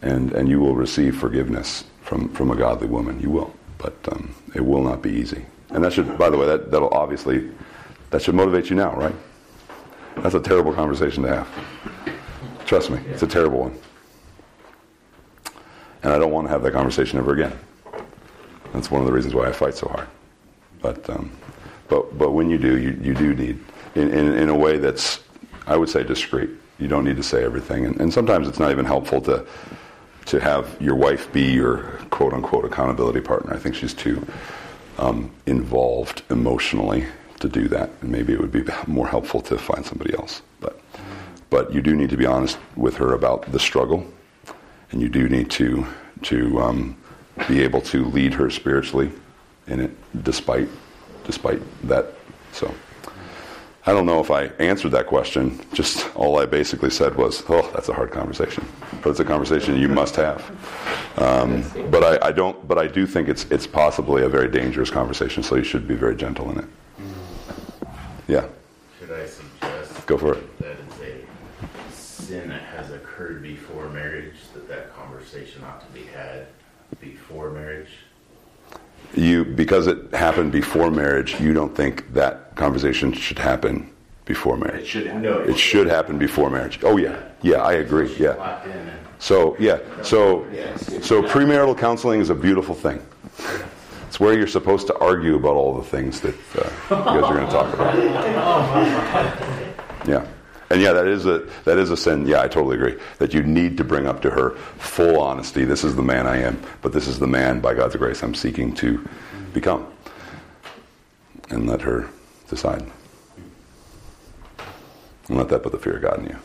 and and you will receive forgiveness from from a godly woman. You will, but um, it will not be easy. And that should, by the way, that that'll obviously that should motivate you now, right? That's a terrible conversation to have. Trust me, it's a terrible one. And I don't want to have that conversation ever again. That's one of the reasons why I fight so hard. But um, but but when you do, you, you do need in, in, in a way that's I would say discreet. You don't need to say everything, and, and sometimes it's not even helpful to to have your wife be your quote unquote accountability partner. I think she's too um, involved emotionally to do that, and maybe it would be (laughs) more helpful to find somebody else. But but you do need to be honest with her about the struggle, and you do need to to um, be able to lead her spiritually in it, despite despite that. So. I don't know if I answered that question. Just all I basically said was, "Oh, that's a hard conversation," but it's a conversation you must have. Um, but I, I, don't. But I do think it's it's possibly a very dangerous conversation. So you should be very gentle in it. Yeah. Should I suggest? Go for it. That is a sin that has occurred before marriage. That that conversation ought to be had before marriage. You because it happened before marriage. You don't think that conversation should happen before marriage. It should no. It should happen before marriage. Oh yeah, yeah, I agree. Yeah. So yeah, so so premarital counseling is a beautiful thing. It's where you're supposed to argue about all the things that uh, you guys are going to talk about. (laughs) Yeah, and yeah, that is a that is a sin. Yeah, I totally agree that you need to bring up to her full honesty. This is the man I am, but this is the man, by God's grace, I'm seeking to become, and let her decide. And let that put the fear of God in you,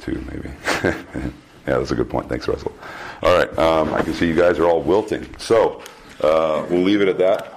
too, maybe. (laughs) yeah, that's a good point. Thanks, Russell. All right, um, I can see you guys are all wilting, so Uh, we'll leave it at that.